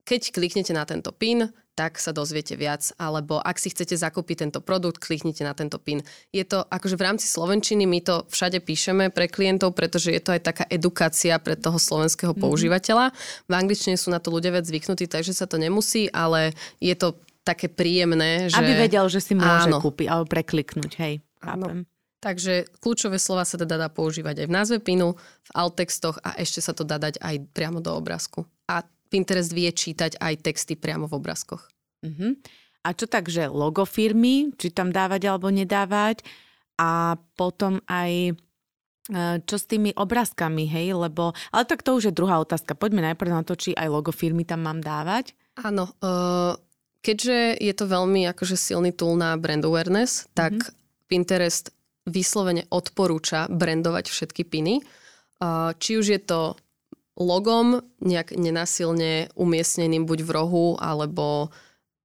Speaker 3: keď kliknete na tento pin, tak sa dozviete viac, alebo ak si chcete zakúpiť tento produkt, kliknite na tento PIN. Je to akože v rámci Slovenčiny, my to všade píšeme pre klientov, pretože je to aj taká edukácia pre toho slovenského mm-hmm. používateľa. V angličtine sú na to ľudia viac zvyknutí, takže sa to nemusí, ale je to také príjemné, že...
Speaker 2: Aby vedel, že si môže áno. kúpiť alebo prekliknúť, hej. Áno.
Speaker 3: Takže kľúčové slova sa teda dá používať aj v názve pinu, v alt-textoch a ešte sa to dá dať aj priamo do obrázku. A Pinterest vie čítať aj texty priamo v obrázkoch.
Speaker 2: Uh-huh. A čo tak, že logo firmy, či tam dávať alebo nedávať a potom aj e, čo s tými obrázkami, hej, lebo, ale tak to už je druhá otázka. Poďme najprv na to, či aj logo firmy tam mám dávať.
Speaker 3: Áno, uh, keďže je to veľmi akože silný tool na brand awareness, tak mm-hmm. Pinterest vyslovene odporúča brandovať všetky piny. Či už je to logom nejak nenasilne umiestneným buď v rohu, alebo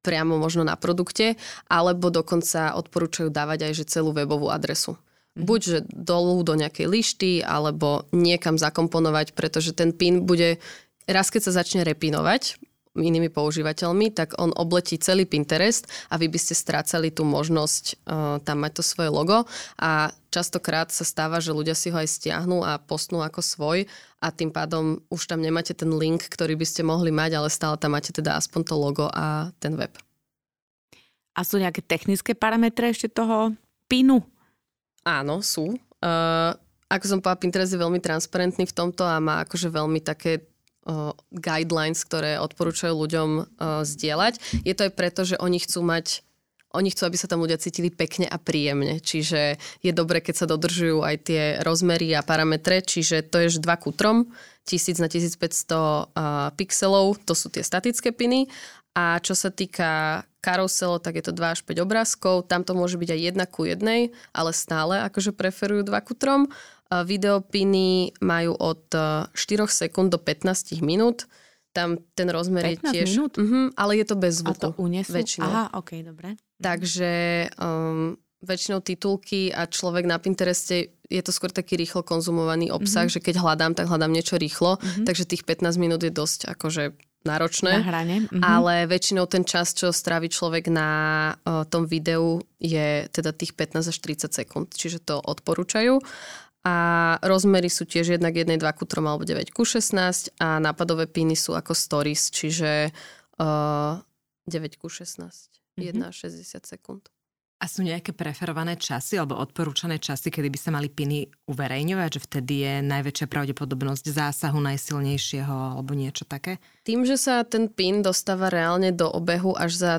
Speaker 3: priamo možno na produkte, alebo dokonca odporúčajú dávať aj že celú webovú adresu. Mhm. Buď že dolu do nejakej lišty, alebo niekam zakomponovať, pretože ten pin bude raz keď sa začne repinovať, inými používateľmi, tak on obletí celý Pinterest a vy by ste strácali tú možnosť uh, tam mať to svoje logo a častokrát sa stáva, že ľudia si ho aj stiahnu a postnú ako svoj a tým pádom už tam nemáte ten link, ktorý by ste mohli mať, ale stále tam máte teda aspoň to logo a ten web.
Speaker 2: A sú nejaké technické parametre ešte toho pinu?
Speaker 3: Áno, sú. Uh, ako som povedala, Pinterest je veľmi transparentný v tomto a má akože veľmi také guidelines, ktoré odporúčajú ľuďom uh, zdieľať. Je to aj preto, že oni chcú mať oni chcú, aby sa tam ľudia cítili pekne a príjemne. Čiže je dobre, keď sa dodržujú aj tie rozmery a parametre. Čiže to je 2 ku 3, 1000 na 1500 uh, pixelov, to sú tie statické piny. A čo sa týka karuselo, tak je to 2 až 5 obrázkov. Tam to môže byť aj 1 ku 1, ale stále akože preferujú 2 ku 3 Videopiny majú od 4 e, sekúnd do 15 minút. Tam ten rozmer je tiež...
Speaker 2: minút?
Speaker 3: Uh-huh, ale je to bez zvuku.
Speaker 2: A to unesú?
Speaker 3: Väčšinou.
Speaker 2: Aha, ok, dobre.
Speaker 3: Takže um, väčšinou titulky a človek na Pintereste je to skôr taký rýchlo konzumovaný obsah, mm-hmm. že keď hľadám, tak hľadám niečo rýchlo, mm-hmm. takže tých 15 minút je dosť akože náročné.
Speaker 2: Na hrane. Mm-hmm.
Speaker 3: Ale väčšinou ten čas, čo strávi človek na uh, tom videu, je teda tých 15 až 30 sekúnd. Čiže to odporúčajú a rozmery sú tiež jednak 1, 2 ku 3 alebo 9 ku 16 a nápadové píny sú ako stories, čiže uh, 9 ku 16, mm-hmm. 1 až 60 sekúnd.
Speaker 1: A sú nejaké preferované časy alebo odporúčané časy, kedy by sa mali piny uverejňovať, že vtedy je najväčšia pravdepodobnosť zásahu najsilnejšieho alebo niečo také?
Speaker 3: Tým, že sa ten pin dostáva reálne do obehu až za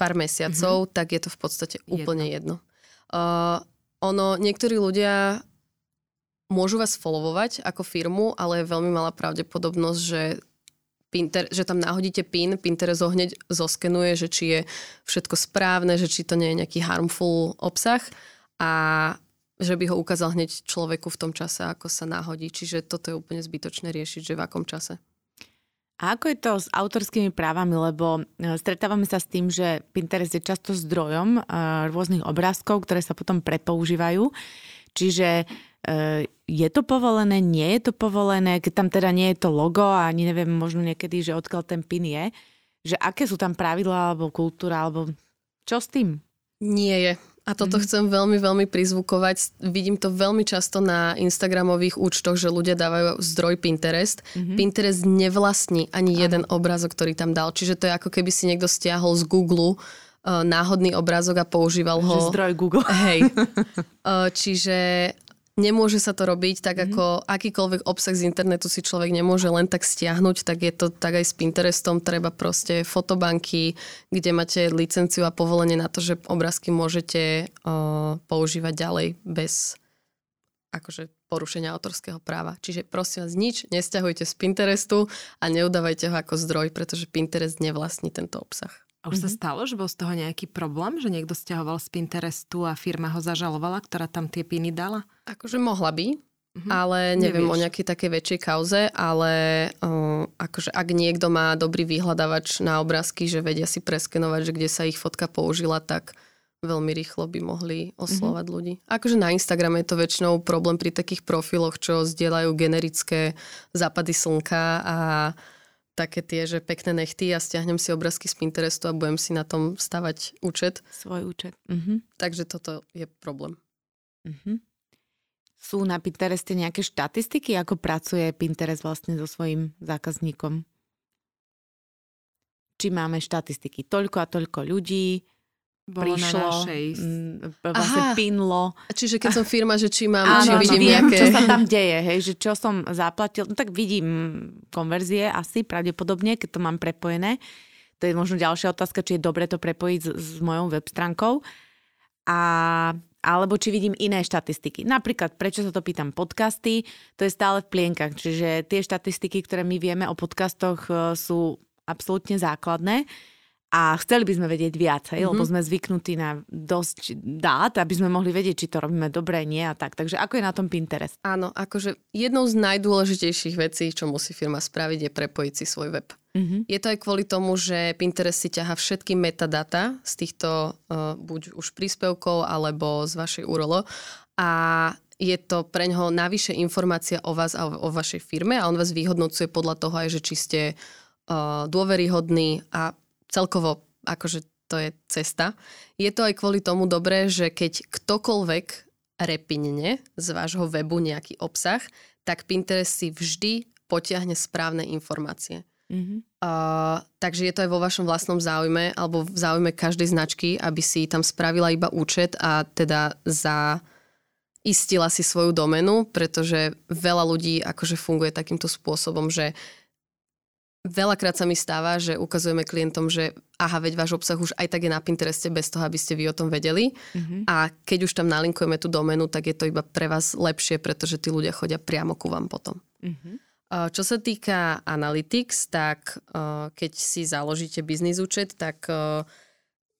Speaker 3: pár mesiacov, mm-hmm. tak je to v podstate úplne jedno. jedno. Uh, ono, niektorí ľudia môžu vás followovať ako firmu, ale je veľmi malá pravdepodobnosť, že Pinter, že tam náhodíte PIN, Pinterest ho hneď zoskenuje, že či je všetko správne, že či to nie je nejaký harmful obsah a že by ho ukázal hneď človeku v tom čase, ako sa náhodí. Čiže toto je úplne zbytočné riešiť, že v akom čase.
Speaker 2: A ako je to s autorskými právami, lebo e, stretávame sa s tým, že Pinterest je často zdrojom e, rôznych obrázkov, ktoré sa potom prepoužívajú. Čiže E, je to povolené, nie je to povolené, keď tam teda nie je to logo a ani neviem možno niekedy, že odkiaľ ten pin je, že aké sú tam pravidlá alebo kultúra, alebo čo s tým?
Speaker 3: Nie je. A toto mm. chcem veľmi, veľmi prizvukovať. Vidím to veľmi často na Instagramových účtoch, že ľudia dávajú zdroj Pinterest. Mm-hmm. Pinterest nevlastní ani Aha. jeden obrázok, ktorý tam dal. Čiže to je ako keby si niekto stiahol z Google uh, náhodný obrázok a používal ho.
Speaker 2: Že zdroj Google.
Speaker 3: Hej. Uh, čiže Nemôže sa to robiť tak, mm-hmm. ako akýkoľvek obsah z internetu si človek nemôže len tak stiahnuť, tak je to tak aj s Pinterestom. Treba proste fotobanky, kde máte licenciu a povolenie na to, že obrázky môžete uh, používať ďalej bez akože porušenia autorského práva. Čiže prosím vás, nič nestiahujte z Pinterestu a neudávajte ho ako zdroj, pretože Pinterest nevlastní tento obsah.
Speaker 1: A už mm-hmm. sa mhm. stalo, že bol z toho nejaký problém, že niekto stiahoval z Pinterestu a firma ho zažalovala, ktorá tam tie piny dala?
Speaker 3: Akože mohla by, mm-hmm. ale neviem Nevieš. o nejakej takej väčšej kauze, ale uh, akože ak niekto má dobrý vyhľadávač na obrázky, že vedia si preskenovať, že kde sa ich fotka použila, tak veľmi rýchlo by mohli oslovať mm-hmm. ľudí. Akože na Instagrame je to väčšinou problém pri takých profiloch, čo zdieľajú generické západy slnka a také tie, že pekné nechty a stiahnem si obrázky z Pinterestu a budem si na tom stavať účet.
Speaker 2: Svoj účet. Mm-hmm.
Speaker 3: Takže toto je problém. Mm-hmm.
Speaker 2: Sú na Pintereste nejaké štatistiky, ako pracuje Pinterest vlastne so svojím zákazníkom? Či máme štatistiky? Toľko a toľko ľudí, bolo prišlo, na našej... vlastne Aha. pinlo.
Speaker 3: Čiže keď som firma, že či mám, Áno, či vidím viem, nejaké...
Speaker 2: čo sa tam deje, hej, že čo som zaplatil, no tak vidím konverzie asi pravdepodobne, keď to mám prepojené. To je možno ďalšia otázka, či je dobre to prepojiť s, s mojou web stránkou. A, alebo či vidím iné štatistiky. Napríklad, prečo sa to pýtam, podcasty, to je stále v plienkach, čiže tie štatistiky, ktoré my vieme o podcastoch e, sú absolútne základné a chceli by sme vedieť viac, hej, mm-hmm. lebo sme zvyknutí na dosť dát, aby sme mohli vedieť, či to robíme dobre, nie a tak. Takže ako je na tom Pinterest?
Speaker 3: Áno, akože jednou z najdôležitejších vecí, čo musí firma spraviť, je prepojiť si svoj web. Mm-hmm. Je to aj kvôli tomu, že Pinterest si ťaha všetky metadata z týchto uh, buď už príspevkov alebo z vašej URL a je to pre ňoho navyše informácia o vás a o, o vašej firme a on vás vyhodnocuje podľa toho aj, že či ste uh, dôveryhodní a celkovo akože to je cesta. Je to aj kvôli tomu dobré, že keď ktokoľvek repinne z vášho webu nejaký obsah, tak Pinterest si vždy potiahne správne informácie. Mm-hmm. Uh, takže je to aj vo vašom vlastnom záujme alebo v záujme každej značky, aby si tam spravila iba účet a teda za istila si svoju domenu, pretože veľa ľudí akože funguje takýmto spôsobom, že Veľakrát sa mi stáva, že ukazujeme klientom, že aha, veď váš obsah už aj tak je na Pintereste bez toho, aby ste vy o tom vedeli. Mm-hmm. A keď už tam nalinkujeme tú doménu, tak je to iba pre vás lepšie, pretože tí ľudia chodia priamo ku vám potom. Mm-hmm. Čo sa týka Analytics, tak keď si založíte biznis účet, tak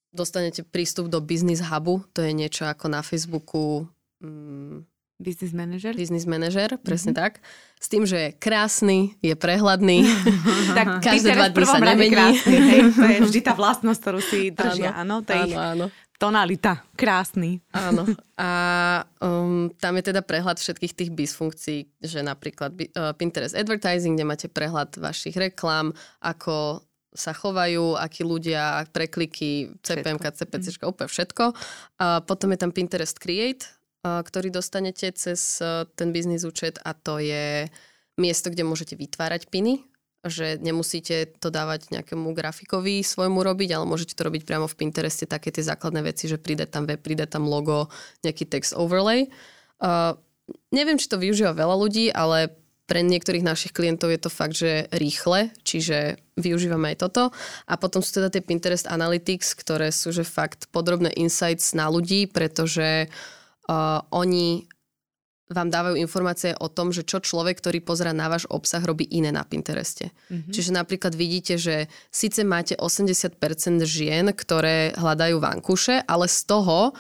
Speaker 3: dostanete prístup do Business Hubu. To je niečo ako na Facebooku mm,
Speaker 2: Business manager?
Speaker 3: Business manager, presne mm-hmm. tak. S tým, že je krásny, je prehľadný. tak každé dva dní sa nemení. Krásny,
Speaker 2: hej? To je vždy tá vlastnosť, ktorú si držia. Áno, áno, to áno, áno. tonalita. Krásny.
Speaker 3: Áno. A um, tam je teda prehľad všetkých tých BIS funkcií, že napríklad uh, Pinterest Advertising, kde máte prehľad vašich reklám, ako sa chovajú, akí ľudia, prekliky, CPM, CPC, mm. úplne všetko. A potom je tam Pinterest Create, ktorý dostanete cez ten biznis účet a to je miesto, kde môžete vytvárať piny, že nemusíte to dávať nejakému grafikovi svojmu robiť, ale môžete to robiť priamo v Pintereste, také tie základné veci, že príde tam web, príde tam logo, nejaký text overlay. Uh, neviem, či to využíva veľa ľudí, ale pre niektorých našich klientov je to fakt, že rýchle, čiže využívame aj toto. A potom sú teda tie Pinterest Analytics, ktoré sú že fakt podrobné insights na ľudí, pretože uh, uh, oni vám dávajú informácie o tom, že čo človek, ktorý pozera na váš obsah, robí iné na Pintereste. Mm-hmm. Čiže napríklad vidíte, že síce máte 80% žien, ktoré hľadajú vankuše, ale z toho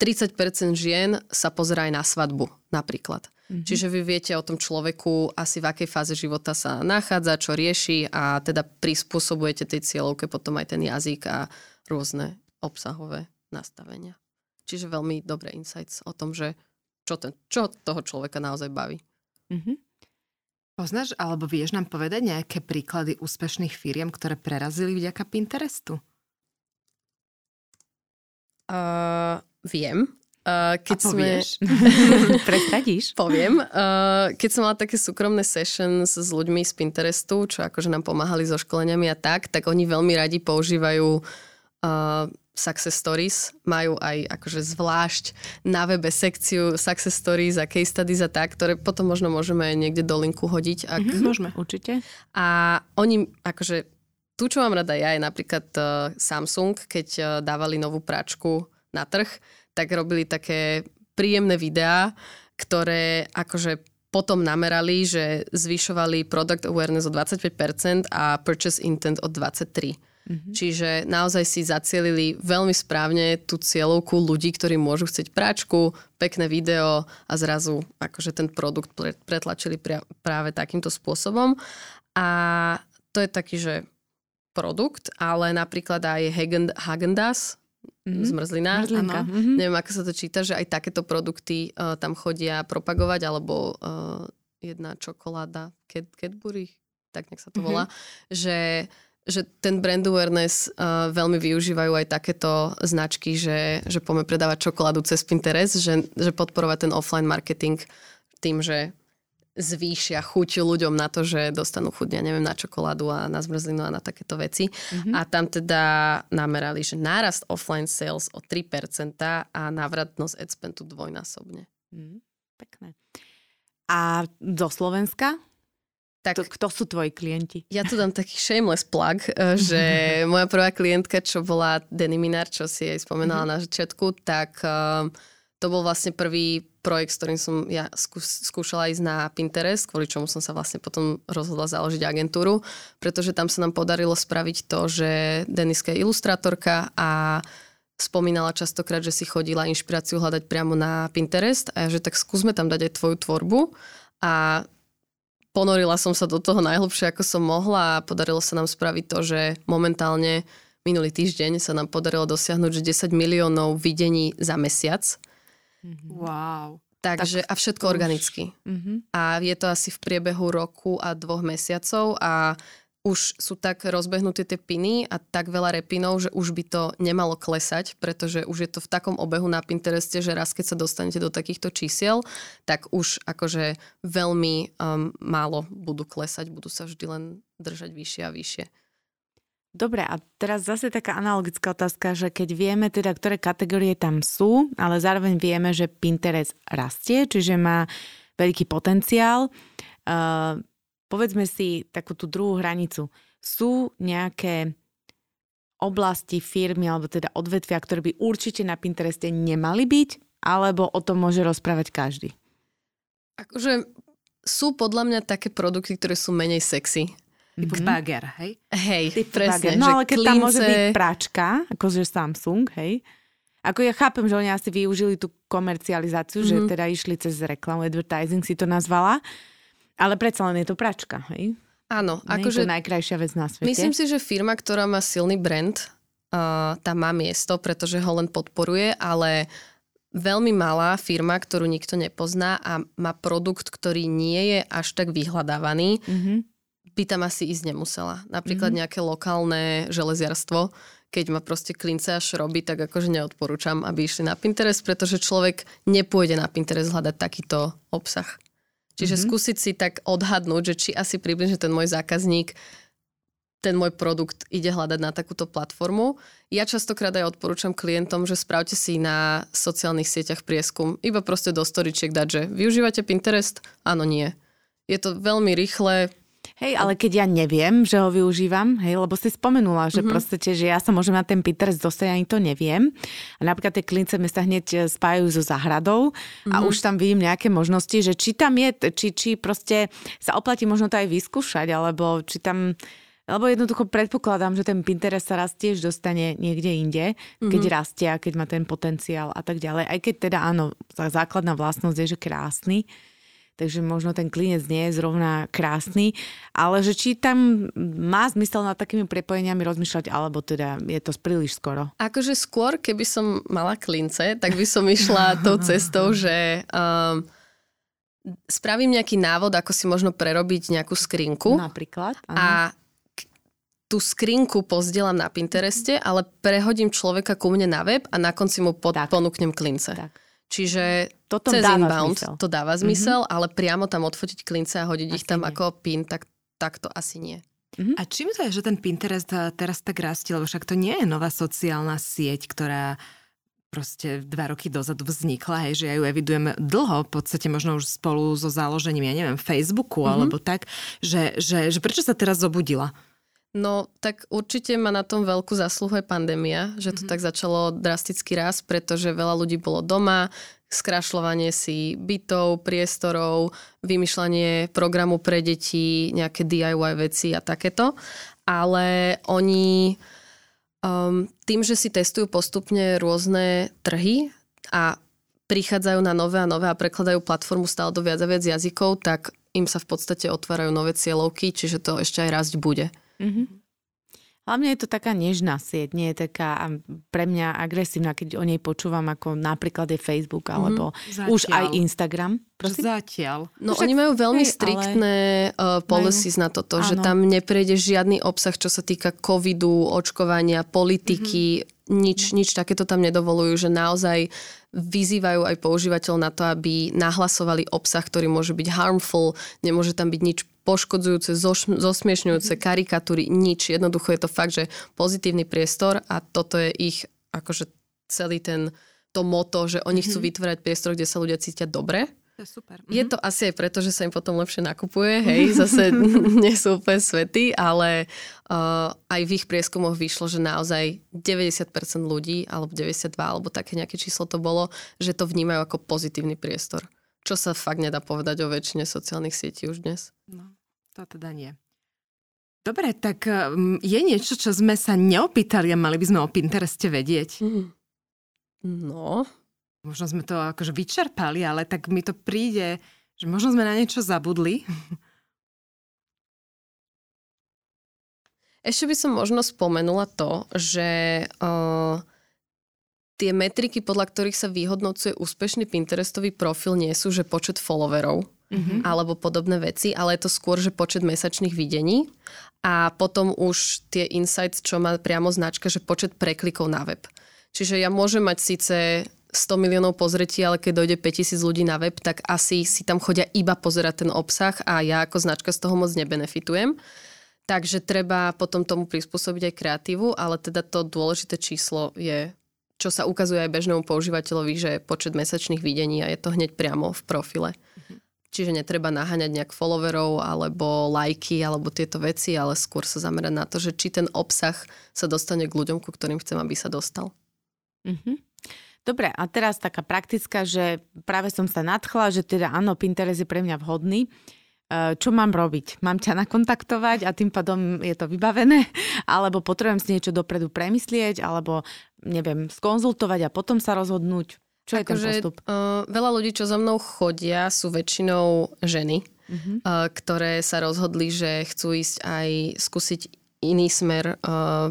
Speaker 3: 30% žien sa pozerá aj na svadbu napríklad. Mm-hmm. Čiže vy viete o tom človeku asi v akej fáze života sa nachádza, čo rieši a teda prispôsobujete tej cieľovke potom aj ten jazyk a rôzne obsahové nastavenia. Čiže veľmi dobré insights o tom, že čo, ten, čo toho človeka naozaj baví. Mm-hmm.
Speaker 1: Poznáš alebo vieš nám povedať nejaké príklady úspešných firiem, ktoré prerazili vďaka Pinterestu?
Speaker 3: Uh, viem. Uh, keď
Speaker 2: A povieš?
Speaker 3: Sme... Poviem. Uh, keď som mala také súkromné sessions s ľuďmi z Pinterestu, čo akože nám pomáhali so školeniami a tak, tak oni veľmi radi používajú uh, success stories, majú aj akože zvlášť na webe sekciu success stories a case studies a tak, ktoré potom možno môžeme niekde do linku hodiť. Ak...
Speaker 2: Mm-hmm, môžeme, určite.
Speaker 3: A oni akože tu, čo mám rada ja, je napríklad uh, Samsung, keď uh, dávali novú práčku na trh, tak robili také príjemné videá, ktoré akože potom namerali, že zvyšovali product awareness o 25% a purchase intent o 23%. Mm-hmm. Čiže naozaj si zacielili veľmi správne tú cieľovku ľudí, ktorí môžu chcieť práčku, pekné video a zrazu akože ten produkt pretlačili práve takýmto spôsobom. A to je taký, že produkt, ale napríklad aj Hagendas, mm-hmm. zmrzlina.
Speaker 2: Zmrzlinka.
Speaker 3: Mm-hmm. Neviem, ako sa to číta, že aj takéto produkty uh, tam chodia propagovať, alebo uh, jedna čokoláda, Cadbury, tak nech sa to mm-hmm. volá, že že ten brand awareness uh, veľmi využívajú aj takéto značky, že, že poďme predávať čokoládu cez Pinterest, že, že podporovať ten offline marketing tým, že zvýšia chuť ľuďom na to, že dostanú chuť, ja neviem, na čokoládu a na zmrzlinu a na takéto veci. Mm-hmm. A tam teda namerali, že nárast offline sales o 3% a návratnosť adspendu dvojnásobne.
Speaker 2: Mm, pekné. A do Slovenska? Tak, to, kto sú tvoji klienti?
Speaker 3: Ja tu dám taký shameless plug, eh, že moja prvá klientka, čo bola Denny Minar, čo si jej spomenala mm-hmm. na začiatku, tak uh, to bol vlastne prvý projekt, s ktorým som ja skúšala ísť na Pinterest, kvôli čomu som sa vlastne potom rozhodla založiť agentúru, pretože tam sa nám podarilo spraviť to, že Deniska je ilustrátorka a spomínala častokrát, že si chodila inšpiráciu hľadať priamo na Pinterest a že tak skúsme tam dať aj tvoju tvorbu a ponorila som sa do toho najhlbšie, ako som mohla a podarilo sa nám spraviť to, že momentálne minulý týždeň sa nám podarilo dosiahnuť, že 10 miliónov videní za mesiac.
Speaker 2: Mhm. Wow.
Speaker 3: Takže, a všetko už. organicky. Mm-hmm. A je to asi v priebehu roku a dvoch mesiacov a už sú tak rozbehnuté tie piny a tak veľa repinov, že už by to nemalo klesať, pretože už je to v takom obehu na Pintereste, že raz keď sa dostanete do takýchto čísiel, tak už akože veľmi um, málo budú klesať, budú sa vždy len držať vyššie a vyššie.
Speaker 2: Dobre, a teraz zase taká analogická otázka, že keď vieme teda, ktoré kategórie tam sú, ale zároveň vieme, že Pinterest rastie, čiže má veľký potenciál, uh, povedzme si takú tú druhú hranicu. Sú nejaké oblasti, firmy alebo teda odvetvia, ktoré by určite na Pintereste nemali byť, alebo o tom môže rozprávať každý?
Speaker 3: Akože sú podľa mňa také produkty, ktoré sú menej sexy.
Speaker 1: Typu mm-hmm. bager, hej?
Speaker 3: Hej, Typ presne.
Speaker 2: Bager. No ale keď klince... tam môže byť pračka, akože Samsung, hej? Ako ja chápem, že oni asi využili tú komercializáciu, mm-hmm. že teda išli cez reklamu, advertising si to nazvala, ale predsa len je to pračka, hej?
Speaker 3: Áno.
Speaker 2: Nie akože, je to najkrajšia vec na svete.
Speaker 3: Myslím si, že firma, ktorá má silný brand, uh, tam má miesto, pretože ho len podporuje, ale veľmi malá firma, ktorú nikto nepozná a má produkt, ktorý nie je až tak vyhľadávaný, mm-hmm. by tam asi ísť nemusela. Napríklad mm-hmm. nejaké lokálne železiarstvo, keď ma proste klince až robí, tak akože neodporúčam, aby išli na Pinterest, pretože človek nepôjde na Pinterest hľadať takýto obsah. Čiže mm-hmm. skúsiť si tak odhadnúť, že či asi približne ten môj zákazník ten môj produkt ide hľadať na takúto platformu. Ja častokrát aj odporúčam klientom, že spravte si na sociálnych sieťach prieskum. Iba proste do storičiek dať, že využívate Pinterest? Áno, nie. Je to veľmi rýchle,
Speaker 2: Hej, ale keď ja neviem, že ho využívam, hej, lebo si spomenula, že mm-hmm. proste, že ja sa môžem na ten Pinterest dostať, ani to neviem. A napríklad tie klince mi sa hneď e, spájajú so záhradou mm-hmm. a mhm. už tam vidím nejaké možnosti, že či tam je, či, či proste sa oplatí možno to aj vyskúšať, alebo či tam... Lebo jednoducho predpokladám, že ten Pinterest sa raz tiež dostane niekde inde, keď mm-hmm. rastie a keď má ten potenciál a tak ďalej. Aj keď teda áno, základná vlastnosť je, že krásny, takže možno ten klinec nie je zrovna krásny, ale že či tam má zmysel nad takými prepojeniami rozmýšľať, alebo teda je to príliš skoro?
Speaker 3: Akože skôr, keby som mala klince, tak by som išla tou cestou, že um, spravím nejaký návod, ako si možno prerobiť nejakú skrinku.
Speaker 2: Napríklad.
Speaker 3: Áno. A tú skrinku pozdielam na Pintereste, ale prehodím človeka ku mne na web a na konci mu pod, ponúknem klince. Tak. Čiže Toto cez dáva inbound zmysel. to dáva mhm. zmysel, mm-hmm. ale priamo tam odfotiť klince a hodiť asi ich tam nie. ako pin, tak, tak to asi nie.
Speaker 1: Mm-hmm. A čím to je, že ten Pinterest eh, teraz tak rastie? Lebo však to nie je nová sociálna sieť, ktorá proste dva roky dozadu vznikla, hej, že ja ju evidujem dlho, v podstate možno už spolu so založením, ja neviem, Facebooku mm-hmm. alebo tak, že, že, že prečo sa teraz zobudila?
Speaker 3: No, tak určite má na tom veľkú zásluhu aj pandémia, že to mm-hmm. tak začalo drasticky raz, pretože veľa ľudí bolo doma, skrašľovanie si bytov, priestorov, vymýšľanie programu pre deti, nejaké DIY veci a takéto. Ale oni Um, tým, že si testujú postupne rôzne trhy a prichádzajú na nové a nové a prekladajú platformu stále do viac a viac jazykov, tak im sa v podstate otvárajú nové cieľovky, čiže to ešte aj rásť bude. Mm-hmm.
Speaker 2: Hlavne je to taká nežná sieť, nie je taká pre mňa agresívna, keď o nej počúvam ako napríklad je Facebook mhm. alebo mm-hmm. už aj Instagram.
Speaker 1: Prosím? Zatiaľ.
Speaker 3: No Však, oni majú veľmi hej, striktné ale... uh, policies majú... na toto, Áno. že tam neprejde žiadny obsah, čo sa týka covidu, očkovania, politiky, mm-hmm. nič, nič takéto tam nedovolujú, že naozaj vyzývajú aj používateľ na to, aby nahlasovali obsah, ktorý môže byť harmful, nemôže tam byť nič poškodzujúce, zosmiešňujúce, mm-hmm. karikatúry, nič. Jednoducho je to fakt, že pozitívny priestor a toto je ich akože celý ten to moto, že oni mm-hmm. chcú vytvárať priestor, kde sa ľudia cítia dobre.
Speaker 1: To je super.
Speaker 3: Mm-hmm. Je to asi aj preto, že sa im potom lepšie nakupuje, hej, zase nie sú úplne svety, ale uh, aj v ich prieskumoch vyšlo, že naozaj 90% ľudí, alebo 92, alebo také nejaké číslo to bolo, že to vnímajú ako pozitívny priestor. Čo sa fakt nedá povedať o väčšine sociálnych sietí už dnes.
Speaker 1: No, to teda nie. Dobre, tak um, je niečo, čo sme sa neopýtali a mali by sme o Pintereste vedieť? Mm.
Speaker 3: No.
Speaker 1: Možno sme to akože vyčerpali, ale tak mi to príde, že možno sme na niečo zabudli.
Speaker 3: Ešte by som možno spomenula to, že uh, tie metriky, podľa ktorých sa vyhodnocuje úspešný Pinterestový profil, nie sú, že počet followerov mm-hmm. alebo podobné veci, ale je to skôr, že počet mesačných videní a potom už tie insights, čo má priamo značka, že počet preklikov na web. Čiže ja môžem mať síce 100 miliónov pozretí, ale keď dojde 5000 ľudí na web, tak asi si tam chodia iba pozerať ten obsah a ja ako značka z toho moc nebenefitujem. Takže treba potom tomu prispôsobiť aj kreatívu, ale teda to dôležité číslo je čo sa ukazuje aj bežnému používateľovi, že počet mesačných videní a je to hneď priamo v profile. Mm-hmm. Čiže netreba naháňať nejak followerov alebo lajky alebo tieto veci, ale skôr sa zamerať na to, že či ten obsah sa dostane k ľuďom, ku ktorým chcem, aby sa dostal.
Speaker 2: Mm-hmm. Dobre, a teraz taká praktická, že práve som sa nadchla, že teda áno, Pinterest je pre mňa vhodný. Eh, čo mám robiť? Mám ťa nakontaktovať a tým pádom je to vybavené? Alebo potrebujem si niečo dopredu premyslieť? Alebo neviem, skonzultovať a potom sa rozhodnúť? Čo je ten že, postup?
Speaker 3: Uh, veľa ľudí, čo za mnou chodia, sú väčšinou ženy, uh-huh. uh, ktoré sa rozhodli, že chcú ísť aj skúsiť iný smer uh,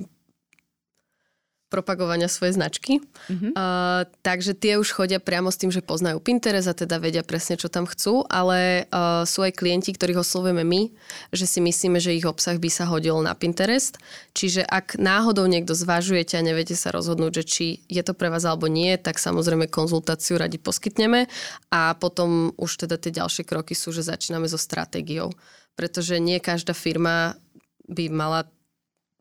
Speaker 3: propagovania svojej značky. Mm-hmm. Uh, takže tie už chodia priamo s tým, že poznajú Pinterest a teda vedia presne, čo tam chcú, ale uh, sú aj klienti, ktorých oslovujeme my, že si myslíme, že ich obsah by sa hodil na Pinterest. Čiže ak náhodou niekto zvažujete a neviete sa rozhodnúť, že či je to pre vás alebo nie, tak samozrejme konzultáciu radi poskytneme a potom už teda tie ďalšie kroky sú, že začíname so stratégiou. Pretože nie každá firma by mala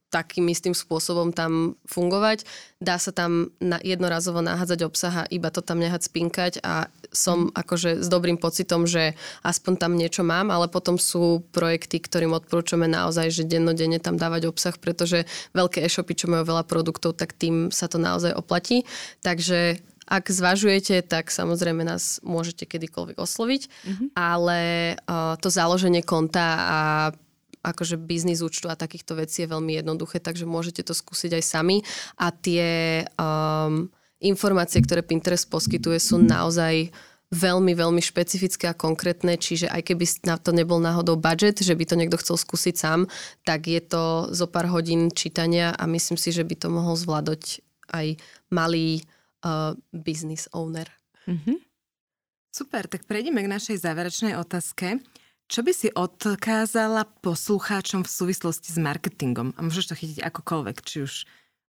Speaker 3: takým istým spôsobom tam fungovať. Dá sa tam na jednorazovo nahádzať obsah a iba to tam nehať spinkať a som mm. akože s dobrým pocitom, že aspoň tam niečo mám, ale potom sú projekty, ktorým odporúčame naozaj, že dennodenne tam dávať obsah, pretože veľké e-shopy, čo majú veľa produktov, tak tým sa to naozaj oplatí. Takže ak zvažujete, tak samozrejme nás môžete kedykoľvek osloviť, mm-hmm. ale uh, to založenie konta a akože biznis účtu a takýchto vecí je veľmi jednoduché, takže môžete to skúsiť aj sami. A tie um, informácie, ktoré Pinterest poskytuje, sú naozaj veľmi, veľmi špecifické a konkrétne, čiže aj keby na to nebol náhodou budget, že by to niekto chcel skúsiť sám, tak je to zo pár hodín čítania a myslím si, že by to mohol zvládať aj malý uh, business owner. Mm-hmm.
Speaker 1: Super, tak prejdeme k našej záverečnej otázke. Čo by si odkázala poslucháčom v súvislosti s marketingom? A môžeš to chytiť akokoľvek, či už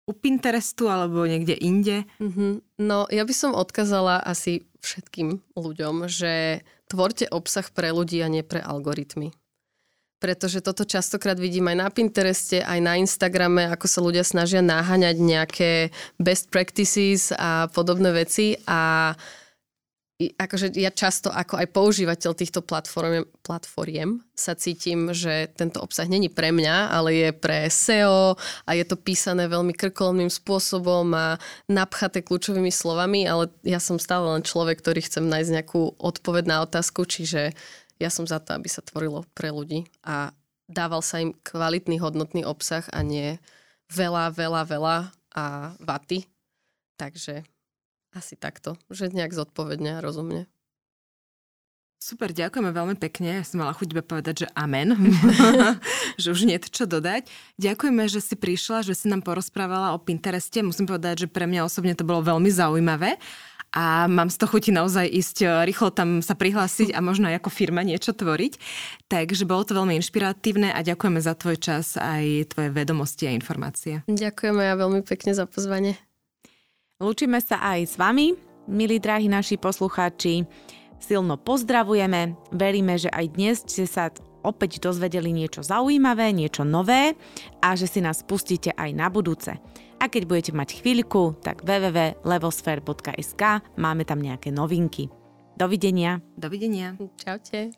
Speaker 1: u Pinterestu alebo niekde inde?
Speaker 3: Mm-hmm. No, ja by som odkázala asi všetkým ľuďom, že tvorte obsah pre ľudí a nie pre algoritmy. Pretože toto častokrát vidím aj na Pintereste, aj na Instagrame, ako sa ľudia snažia naháňať nejaké best practices a podobné veci a akože ja často ako aj používateľ týchto platform, sa cítim, že tento obsah není pre mňa, ale je pre SEO a je to písané veľmi krkolomným spôsobom a napchaté kľúčovými slovami, ale ja som stále len človek, ktorý chcem nájsť nejakú odpoveď na otázku, čiže ja som za to, aby sa tvorilo pre ľudí a dával sa im kvalitný, hodnotný obsah a nie veľa, veľa, veľa a vaty. Takže asi takto, že nejak zodpovedne a rozumne.
Speaker 1: Super, ďakujeme veľmi pekne. Ja som mala chuť povedať, že amen, že už nie je čo dodať. Ďakujeme, že si prišla, že si nám porozprávala o Pintereste. Musím povedať, že pre mňa osobne to bolo veľmi zaujímavé a mám z toho chuti naozaj ísť e, rýchlo tam sa prihlásiť a možno aj ako firma niečo tvoriť. Takže bolo to veľmi inšpiratívne a ďakujeme za tvoj čas aj tvoje vedomosti a informácie.
Speaker 3: Ďakujeme ja veľmi pekne za pozvanie.
Speaker 2: Lúčime sa aj s vami, milí drahí naši poslucháči silno pozdravujeme. Veríme, že aj dnes ste sa opäť dozvedeli niečo zaujímavé, niečo nové a že si nás pustíte aj na budúce. A keď budete mať chvíľku, tak www.levosfér.sk máme tam nejaké novinky. Dovidenia.
Speaker 1: Dovidenia.
Speaker 3: Čaute.